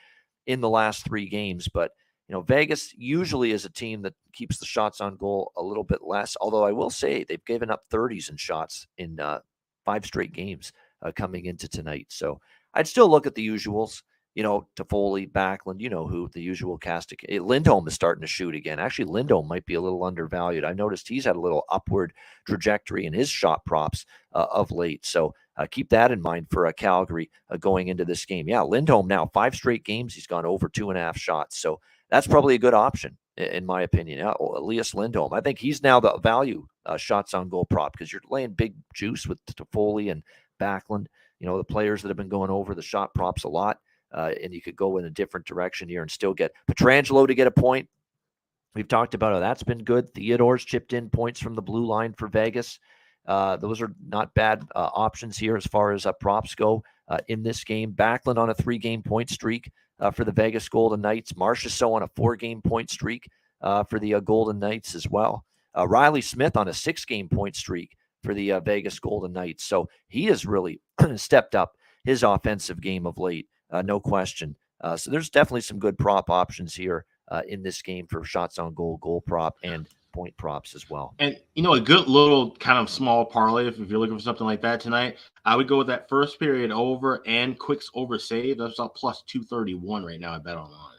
in the last three games, but. You know, Vegas usually is a team that keeps the shots on goal a little bit less. Although I will say they've given up 30s in shots in uh, five straight games uh, coming into tonight. So I'd still look at the usuals. You know, Toffoli, Backlund, you know who the usual cast. Eh, Lindholm is starting to shoot again. Actually, Lindholm might be a little undervalued. I noticed he's had a little upward trajectory in his shot props uh, of late. So uh, keep that in mind for uh, Calgary uh, going into this game. Yeah, Lindholm now five straight games he's gone over two and a half shots. So that's probably a good option in my opinion. Uh, Elias Lindholm, I think he's now the value uh, shots on goal prop because you're laying big juice with Toffoli and Backlund you know, the players that have been going over the shot props a lot. Uh, and you could go in a different direction here and still get Pietrangelo to get a point. We've talked about how that's been good. Theodore's chipped in points from the blue line for Vegas. Uh, those are not bad uh, options here as far as uh, props go uh, in this game. Backlund on a three game point streak uh, for the Vegas Golden Knights. Marchessault on a four game point streak for the Golden Knights as well. Riley Smith on a six game point streak for the uh, Vegas Golden Knights. So he has really stepped up his offensive game of late, uh, no question. Uh, so there's definitely some good prop options here uh, in this game for shots on goal, goal prop, and point props as well. And you know, a good little kind of small parlay if, if you're looking for something like that tonight, I would go with that first period over and quicks over save. That's about plus two thirty one right now. I bet online.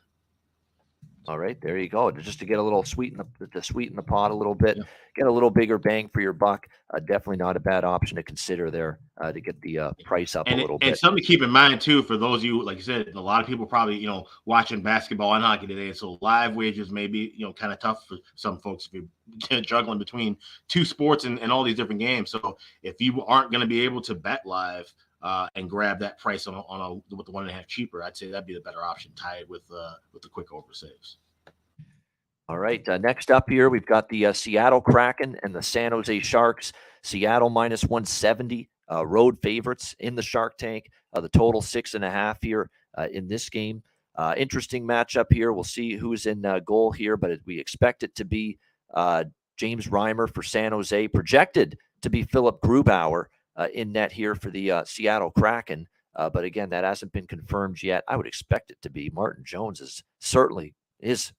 All right, there you go. Just to get a little sweeten the to sweeten the pot a little bit, yeah. get a little bigger bang for your buck. Uh, definitely not a bad option to consider there uh, to get the uh, price up and, a little and bit. And something to keep in mind too for those of you, like you said, a lot of people probably you know watching basketball and hockey today, so live wages may be you know kind of tough for some folks if you're juggling between two sports and, and all these different games. So if you aren't going to be able to bet live, uh, and grab that price on a, on a with the one and a half cheaper, I'd say that'd be the better option. Tied with uh, with the quick over saves. All right. Uh, next up here, we've got the uh, Seattle Kraken and the San Jose Sharks. Seattle minus 170, uh, road favorites in the Shark Tank. Uh, the total six and a half here uh, in this game. Uh, interesting matchup here. We'll see who's in goal here, but we expect it to be James Reimer for San Jose, projected to be Philip Grubauer in net here for the Seattle Kraken. but again, that hasn't been confirmed yet. I would expect it to be. Martin Jones is certainly is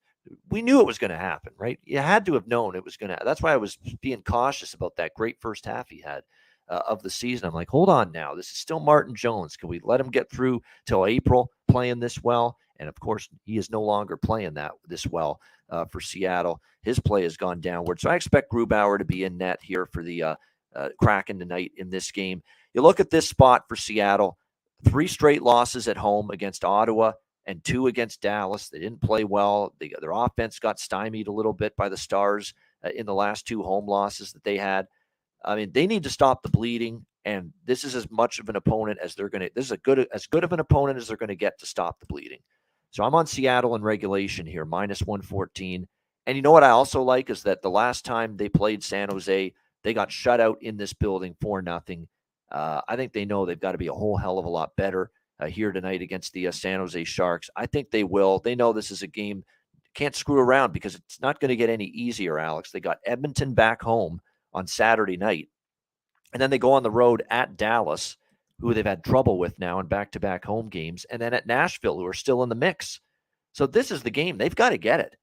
we knew it was going to happen, right? You had to have known it was going to. That's why I was being cautious about that great first half he had uh, of the season. I'm like, hold on now. This is still Martin Jones. Can we let him get through till April playing this well? And of course, he is no longer playing that this well uh, for Seattle. His play has gone downward. So I expect Grubauer to be in net here for the uh, uh, Kraken tonight in this game. You look at this spot for Seattle three straight losses at home against Ottawa and two against Dallas. They didn't play well. Their offense got stymied a little bit by the Stars uh, in the last two home losses that they had. I mean, they need to stop the bleeding, and this is as much of an opponent as they're going to. This is a good as good of an opponent as they're going to get to stop the bleeding. So I'm on Seattle in regulation here, minus 114. And you know what I also like is that the last time they played San Jose, they got shut out in this building for nothing. Uh, I think they know they've got to be a whole hell of a lot better uh, here tonight against the uh, San Jose Sharks. I think they will. They know this is a game can't screw around because it's not going to get any easier, Alex. They got Edmonton back home on Saturday night, and then they go on the road at Dallas, who they've had trouble with now in back-to-back home games, and then at Nashville, who are still in the mix. So this is the game they've got to get it.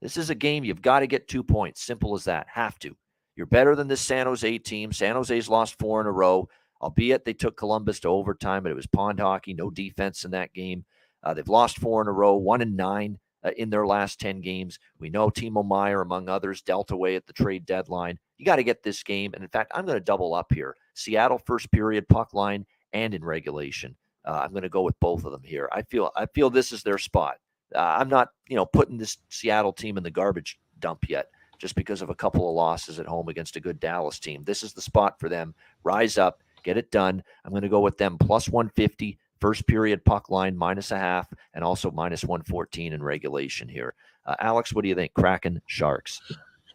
This is a game you've got to get two points. Simple as that. Have to. You're better than this San Jose team. San Jose's lost four in a row albeit they took Columbus to overtime, but it was pond hockey, no defense in that game. Uh, they've lost four in a row, one and nine uh, in their last 10 games. We know Timo Meier, among others, dealt away at the trade deadline. You got to get this game. And in fact, I'm going to double up here Seattle first period puck line and in regulation. Uh, I'm going to go with both of them here. I feel I feel this is their spot. Uh, I'm not, you know, putting this Seattle team in the garbage dump yet just because of a couple of losses at home against a good Dallas team. This is the spot for them. Rise up, Get it done. I'm going to go with them plus 150, first period puck line minus a half, and also minus 114 in regulation here. Uh, Alex, what do you think? Kraken, Sharks.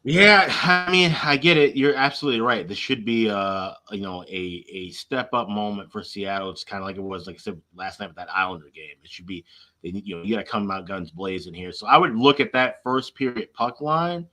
Yeah, I mean, I get it. You're absolutely right. This should be, uh, you know, a a step up moment for Seattle. It's kind of like it was, like I said last night with that Islander game. It should be, you know, you got to come out guns blazing here. So I would look at that first period puck line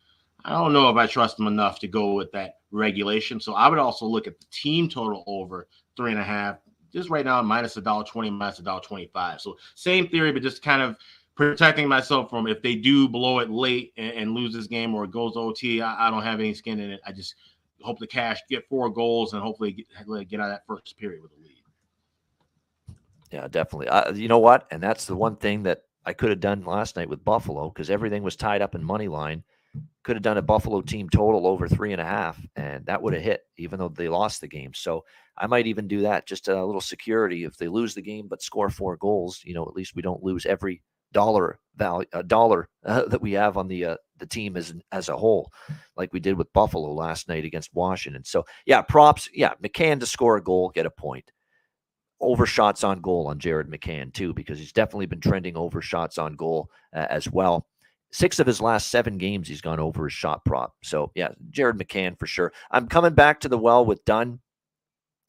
I don't know if I trust them enough to go with that regulation. So I would also look at the team total over three and a half. Just right now, minus a dollar twenty, minus a dollar twenty-five. So same theory, but just kind of protecting myself from if they do blow it late and, and lose this game or it goes OT. I, I, don't have any skin in it. I just hope the cash get four goals and hopefully get, get out of that first period with a lead. Yeah, definitely. Uh, you know what? And that's the one thing that I could have done last night with Buffalo because everything was tied up in money line could have done a Buffalo team total over three and a half, and that would have hit, even though they lost the game. So I might even do that, just a little security. If they lose the game but score four goals, you know, at least we don't lose every dollar value, a dollar uh, that we have on the uh, the team as as a whole, like we did with Buffalo last night against Washington. So yeah, props. Yeah, McCann to score a goal, get a point. Over shots on goal on Jared McCann too, because he's definitely been trending over shots on goal uh, as well six of his last seven games, he's gone over his shot prop. So, yeah, Jared McCann for sure. I'm coming back to the well with Dunn.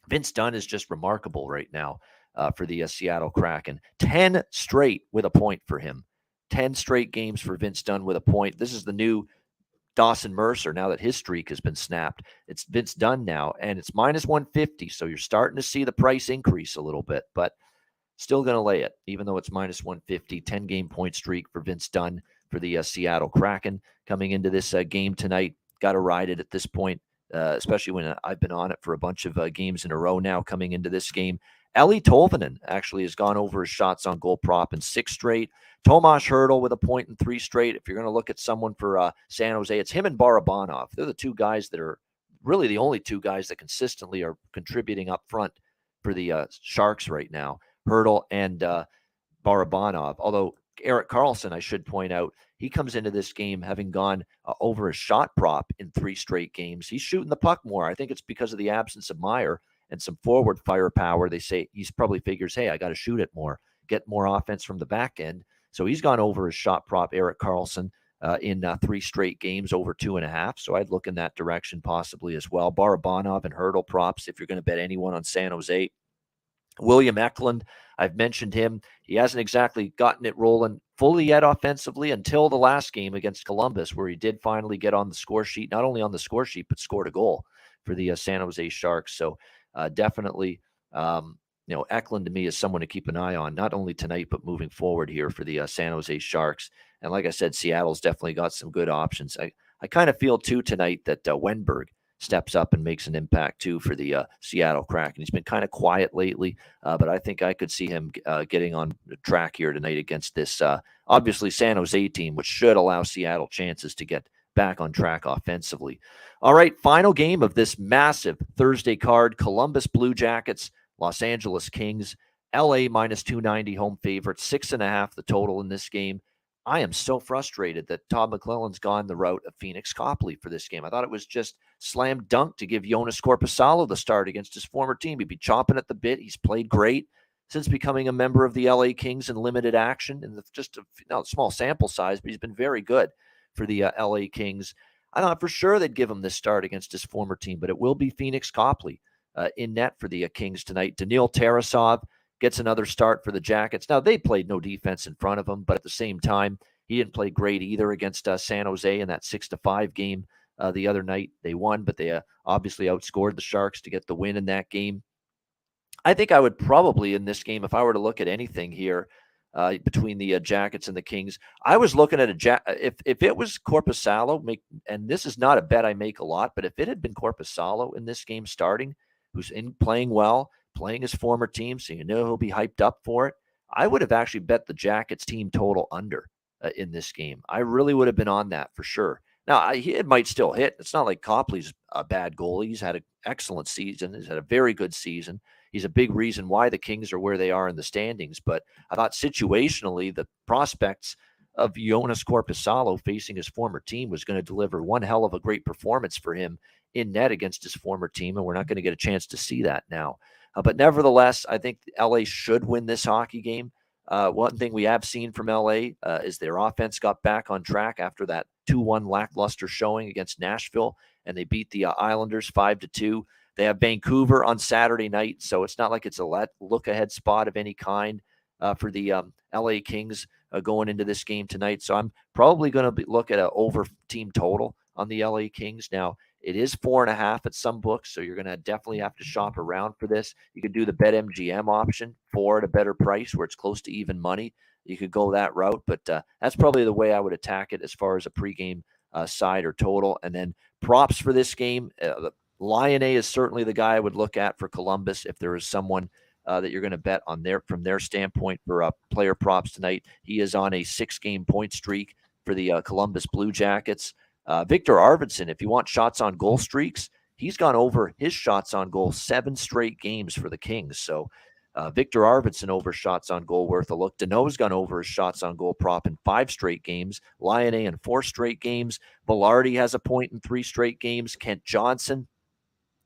Vince Dunn is just remarkable right now uh, for the uh, Seattle Kraken. 10 straight with a point for him. 10 straight games for Vince Dunn with a point. This is the new Dawson Mercer now that his streak has been snapped. It's Vince Dunn now, and it's minus 150. So you're starting to see the price increase a little bit, but still going to lay it, even though it's minus 150. 10 game point streak for Vince Dunn for the uh, Seattle Kraken coming into this uh, game tonight. Got to ride it at this point, uh, especially when I've been on it for a bunch of games in a row now coming into this game. Eeli Tolvanen actually has gone over his shots on goal prop in six straight. Tomas Hertl with a point in three straight. If you're going to look at someone for uh, San Jose, it's him and Barabanov. They're the two guys that are really the only two guys that consistently are contributing up front for the uh, Sharks right now. Hertl and uh, Barabanov. Although Erik Karlsson, I should point out, he comes into this game having gone uh, over a shot prop in three straight games. He's shooting the puck more. I think it's because of the absence of Meier and some forward firepower. They say he's probably figures, hey, I got to shoot it more, get more offense from the back end. So he's gone over his shot prop, Erik Karlsson, uh, in uh, three straight games over two and a half. So I'd look in that direction possibly as well. Barabanov and Hertl props if you're going to bet anyone on San Jose. William Eklund, I've mentioned him. He hasn't exactly gotten it rolling fully yet offensively until the last game against Columbus, where he did finally get on the score sheet, not only on the score sheet, but scored a goal for the uh, San Jose Sharks. So uh, definitely, um, you know, Eklund to me is someone to keep an eye on, not only tonight, but moving forward here for the uh, San Jose Sharks. And like I said, Seattle's definitely got some good options. I, I kind of feel too tonight that uh, Wennberg steps up and makes an impact too for the uh, Seattle Kraken. He's been kind of quiet lately, uh, but I think I could see him uh, getting on track here tonight against this uh, obviously San Jose team, which should allow Seattle chances to get back on track offensively. All right, final game of this massive Thursday card Columbus Blue Jackets, Los Angeles Kings. LA minus 290 home favorite, six and a half the total in this game. I am so frustrated that Todd McLellan's gone the route of Pheonix Copley for this game. I thought it was just slam dunk to give Joonas Korpisalo the start against his former team. He'd be chomping at the bit. He's played great since becoming a member of the LA Kings in limited action and just a small sample size, but he's been very good for the uh, LA Kings. I thought for sure they'd give him this start against his former team, but it will be Pheonix Copley uh, in net for the uh, Kings tonight. Daniil Tarasov gets another start for the Jackets. Now, they played no defense in front of him, but at the same time, he didn't play great either against uh, San Jose in that six to five game uh, the other night. They won, but they uh, obviously outscored the Sharks to get the win in that game. I think I would probably in this game, if I were to look at anything here uh, between the uh, Jackets and the Kings, I was looking at a ja- if if it was Korpisalo, make and this is not a bet I make a lot, but if it had been Korpisalo in this game starting, who's in playing well, playing his former team, so you know he'll be hyped up for it. I would have actually bet the Jackets team total under uh, in this game. I really would have been on that for sure. Now, it might still hit. It's not like Copley's a bad goalie. He's had an excellent season. He's had a very good season. He's a big reason why the Kings are where they are in the standings. But I thought situationally, the prospects of Joonas Korpisalo facing his former team was going to deliver one hell of a great performance for him in net against his former team. And we're not going to get a chance to see that now. Uh, but nevertheless, I think LA should win this hockey game. Uh, one thing we have seen from LA uh, is their offense got back on track after that 2 1 lackluster showing against Nashville, and they beat the uh, Islanders 5 to 2. They have Vancouver on Saturday night, so it's not like it's a let, look ahead spot of any kind uh, for the um, LA Kings uh, going into this game tonight. So I'm probably going to look at an over team total on the LA Kings. Now, it is four and a half at some books, so you're going to definitely have to shop around for this. You could do the BetMGM option, four at a better price, where it's close to even money. You could go that route, but uh, that's probably the way I would attack it as far as a pregame uh, side or total. And then props for this game. Uh, A is certainly the guy I would look at for Columbus if there is someone uh, that you're going to bet on there from their standpoint for uh, player props tonight. He is on a six game point streak for the uh, Columbus Blue Jackets. Uh, Viktor Arvidsson, if you want shots on goal streaks, he's gone over his shots on goal seven straight games for the Kings. So uh, Viktor Arvidsson over shots on goal worth a look. Danault's gone over his shots on goal prop in five straight games. Laine in four straight games. Vilardi has a point in three straight games. Kent Johnson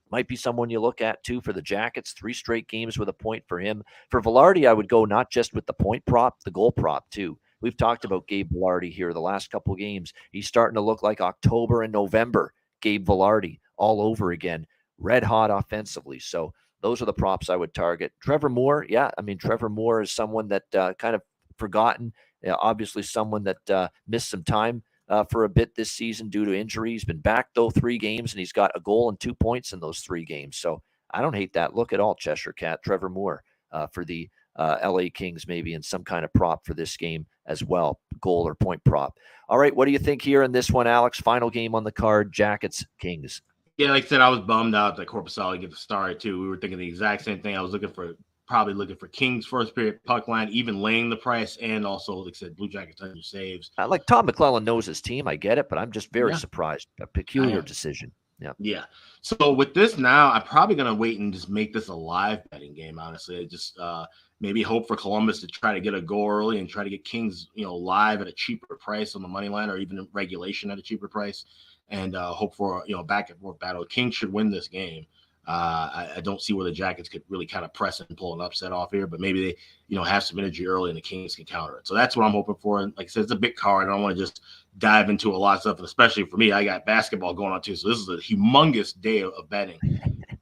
might be someone you look at too for the Jackets. Three straight games with a point for him. For Vilardi, I would go not just with the point prop, the goal prop too. We've talked about Gabe Vilardi here the last couple games. He's starting to look like October and November Gabe Vilardi all over again, red hot offensively. So those are the props I would target. Trevor Moore, yeah, I mean Trevor Moore is someone that uh, kind of forgotten. obviously, someone that uh, missed some time uh, for a bit this season due to injury. He's been back though three games, and he's got a goal and two points in those three games. So I don't hate that look at all. Cheshire Cat, Trevor Moore uh, for the uh, LA Kings maybe in some kind of prop for this game as well, goal or point prop. All right, what do you think here in this one, Alex? Final game on the card: Jackets Kings. Yeah, like I said, I was bummed out that Korpisalo get the start too. We were thinking the exact same thing. I was looking for probably looking for Kings first period puck line, even laying the price, and also like I said, Blue Jackets under saves. Uh, like Tom McLellan knows his team, I get it, but I'm just very yeah. surprised. A peculiar decision. Yeah. Yeah. So with this now, I'm probably gonna wait and just make this a live betting game. Honestly, just uh, maybe hope for Columbus to try to get a goal early and try to get Kings, you know, live at a cheaper price on the money line or even regulation at a cheaper price, and uh, hope for you know back and forth battle. Kings should win this game. Uh, I, I, don't see where the Jackets could really kind of press and pull an upset off here, but maybe they, you know, have some energy early and the Kings can counter it. So that's what I'm hoping for. And like I said, it's a big card. I don't want to just dive into a lot of stuff, and especially for me, I got basketball going on too. So this is a humongous day of, of betting.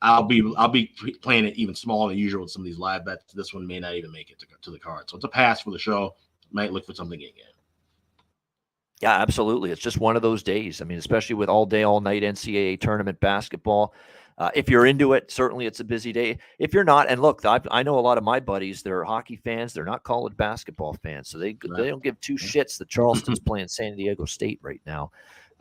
I'll be I'll be playing it even smaller than usual with some of these live bets. This one may not even make it to, to the card. So it's a pass for the show. Might look for something again. Yeah, absolutely. It's just one of those days. I mean, especially with all day, all night NCAA tournament basketball. uh, if you're into it, certainly it's a busy day. If you're not, and look, I've, i know a lot of my buddies. They're hockey fans. They're not college basketball fans, so they right. they don't give two shits that Charleston's playing San Diego State right now.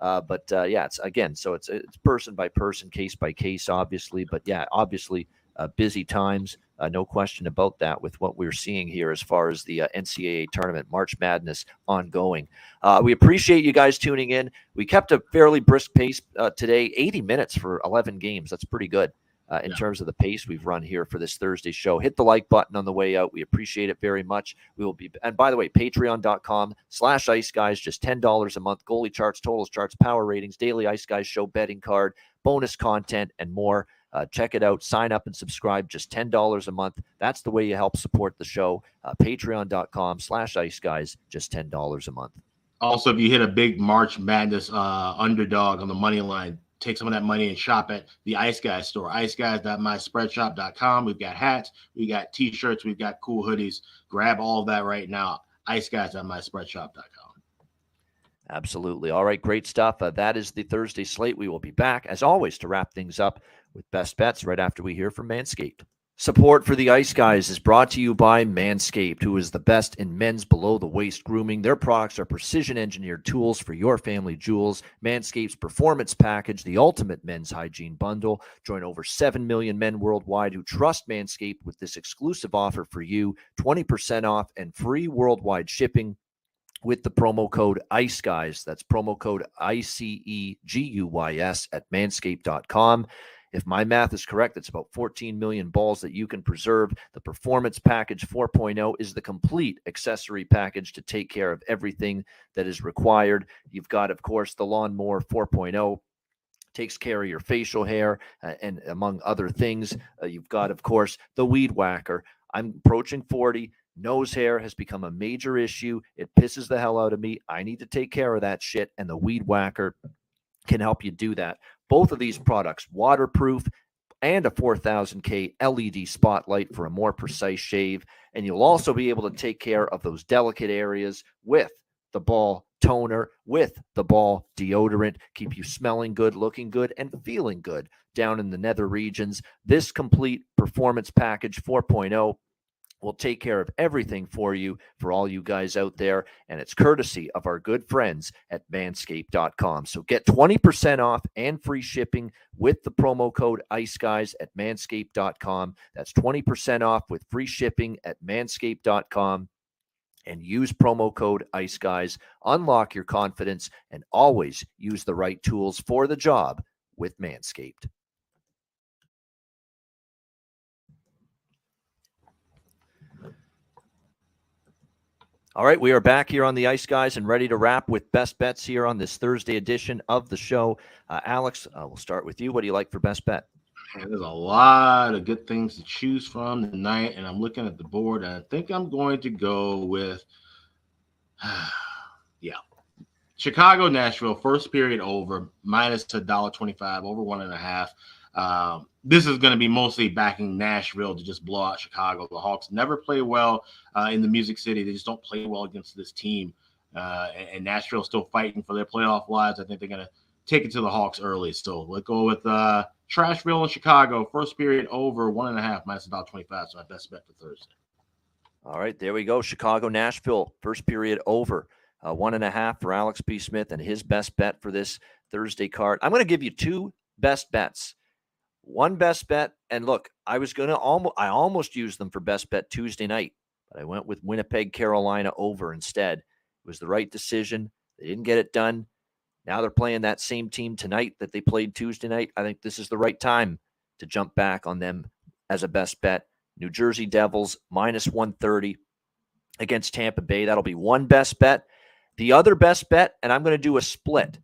Uh, but uh, yeah, it's again, so it's it's person by person, case by case, obviously. But yeah, obviously, uh, busy times, uh, no question about that. With what we're seeing here as far as the uh, NCAA tournament, March Madness ongoing, uh, we appreciate you guys tuning in. We kept a fairly brisk pace today, 80 minutes for 11 games. That's pretty good uh, in yeah. terms of the pace we've run here for this Thursday show. Hit the like button on the way out. We appreciate it very much. We will be, and by the way, patreon.com slash ice guys, just $10 a month. Goalie charts, totals charts, power ratings, daily ice guys show betting card, bonus content, and more. Uh, check it out. Sign up and subscribe. Just $10 a month. That's the way you help support the show. Uh, Patreon.com slash ice guys, just $10 a month. Also, if you hit a big March Madness uh, underdog on the money line, take some of that money and shop at the Ice Guys store, iceguys.myspreadshop.com. We've got hats, we've got t-shirts, we've got cool hoodies. Grab all of that right now. iceguys.myspreadshop.com. Absolutely. All right, great stuff. Uh, that is the Thursday slate. We will be back, as always, to wrap things up with best bets right after we hear from Manscaped. Support for the Ice Guys is brought to you by Manscaped, who is the best in men's below the waist grooming. Their products are precision engineered tools for your family jewels. Manscaped's Performance Package, the ultimate men's hygiene bundle. Join over 7 million men worldwide who trust Manscaped with this exclusive offer for you 20% off and free worldwide shipping with the promo code ICE Guys. That's promo code I C E G U Y S at manscaped.com. If my math is correct, it's about 14 million balls that you can preserve. The Performance Package 4.0 is the complete accessory package to take care of everything that is required. You've got, of course, the Lawnmower 4.0 takes care of your facial hair uh, and among other things. Uh, you've got, of course, the Weed Whacker. I'm approaching 40. Nose hair has become a major issue. It pisses the hell out of me. I need to take care of that shit, and the Weed Whacker can help you do that. Both of these products, waterproof and a 4000K LED spotlight for a more precise shave. And you'll also be able to take care of those delicate areas with the ball toner, with the ball deodorant, keep you smelling good, looking good, and feeling good down in the nether regions. This complete performance package 4.0 will take care of everything for you for all you guys out there. And it's courtesy of our good friends at manscaped.com. So get 20% off and free shipping with the promo code ICE Guys at manscaped.com. That's 20% off with free shipping at manscaped.com. And use promo code ICE Guys. Unlock your confidence and always use the right tools for the job with Manscaped. All right, we are back here on the Ice Guys and ready to wrap with best bets here on this Thursday edition of the show. Uh, Alex, uh, we'll start with you. What do you like for best bet? there's a lot of good things to choose from tonight, and I'm looking at the board, and I think I'm going to go with, yeah, Chicago, Nashville, first period over, minus a dollar twenty-five, over one and a half. Um, this is going to be mostly backing Nashville to just blow out Chicago. The Hawks never play well uh, in the Music City. They just don't play well against this team. Uh, and, and Nashville's still fighting for their playoff lives. I think they're going to take it to the Hawks early. Still, we'll go with uh, Trashville and Chicago. First period over one and a half minus about twenty five. So my best bet for Thursday. All right, there we go. Chicago, Nashville. First period over. Uh, one and a half for Alex B. Smith and his best bet for this Thursday card. I'm going to give you two best bets one best bet. And look, I was going to almost, I almost used them for best bet Tuesday night, but I went with Winnipeg, Carolina over instead. It was the right decision. They didn't get it done. Now they're playing that same team tonight that they played Tuesday night. I think this is the right time to jump back on them as a best bet. New Jersey Devils minus 130 against Tampa Bay. That'll be one best bet. The other best bet, and I'm going to do a split.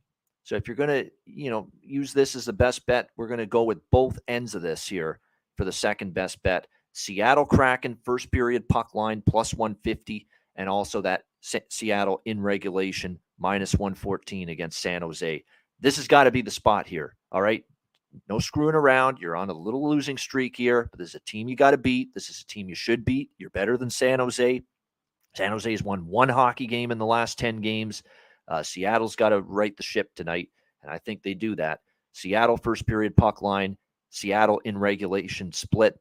So if you're going to, you know, use this as the best bet, we're going to go with both ends of this here for the second best bet. Seattle Kraken first period puck line plus 150 and also that Seattle in regulation minus 114 against San Jose. This has got to be the spot here. All right. No screwing around. You're on a little losing streak here, but this is a team you got to beat. This is a team you should beat. You're better than San Jose. San Jose has won one hockey game in the last 10 games. Uh, Seattle's got to right the ship tonight, and I think they do that. Seattle first period puck line, Seattle in regulation split.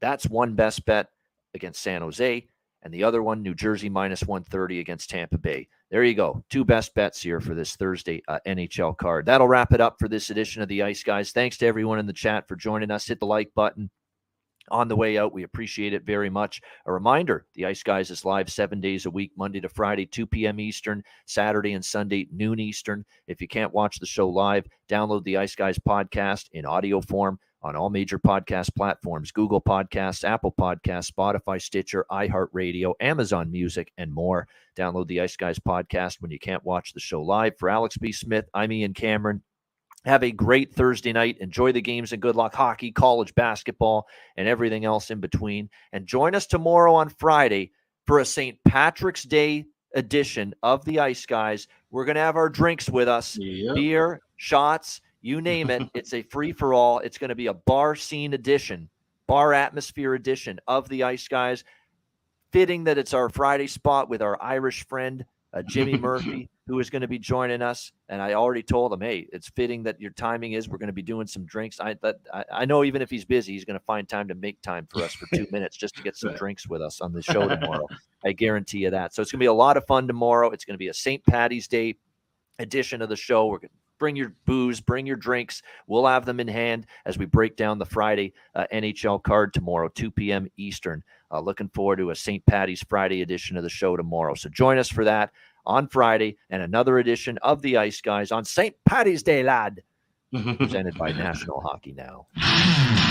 That's one best bet against San Jose. And the other one, New Jersey minus 130 against Tampa Bay. There you go. Two best bets here for this Thursday uh, NHL card. That'll wrap it up for this edition of the Ice Guys. Thanks to everyone in the chat for joining us. Hit the like button on the way out. We appreciate it very much. A reminder the Ice Guys is live seven days a week, Monday to Friday, 2 p.m. Eastern, Saturday and Sunday, noon Eastern. If you can't watch the show live, download the Ice Guys podcast in audio form on all major podcast platforms Google Podcasts, Apple Podcasts, Spotify, Stitcher, iHeartRadio, Amazon Music, and more. Download the Ice Guys podcast when you can't watch the show live. For Alex B. Smith, I'm Ian Cameron. Have a great Thursday night. Enjoy the games and good luck hockey, college basketball, and everything else in between. And join us tomorrow on Friday for a St. Patrick's Day edition of the Ice Guys. We're going to have our drinks with us Yep. beer, shots, you name it. it's a free for all. It's going to be a bar scene edition, bar atmosphere edition of the Ice Guys. Fitting that it's our Friday spot with our Irish friend, uh, Jimmy Murphy, who is going to be joining us. And I already told him, hey, it's fitting that your timing is we're going to be doing some drinks. I that I, I know even if he's busy, he's going to find time to make time for us for two minutes just to get some drinks with us on the show tomorrow. I guarantee you that. So it's going to be a lot of fun tomorrow. It's going to be a St. Patty's Day edition of the show. We're going to bring your booze, bring your drinks. We'll have them in hand as we break down the Friday uh, NHL card tomorrow, 2 p.m. Eastern. Uh, looking forward to a St. Patty's Friday edition of the show tomorrow. So join us for that on Friday and another edition of the Ice Guys on St. Patty's Day, lad, presented by National Hockey Now.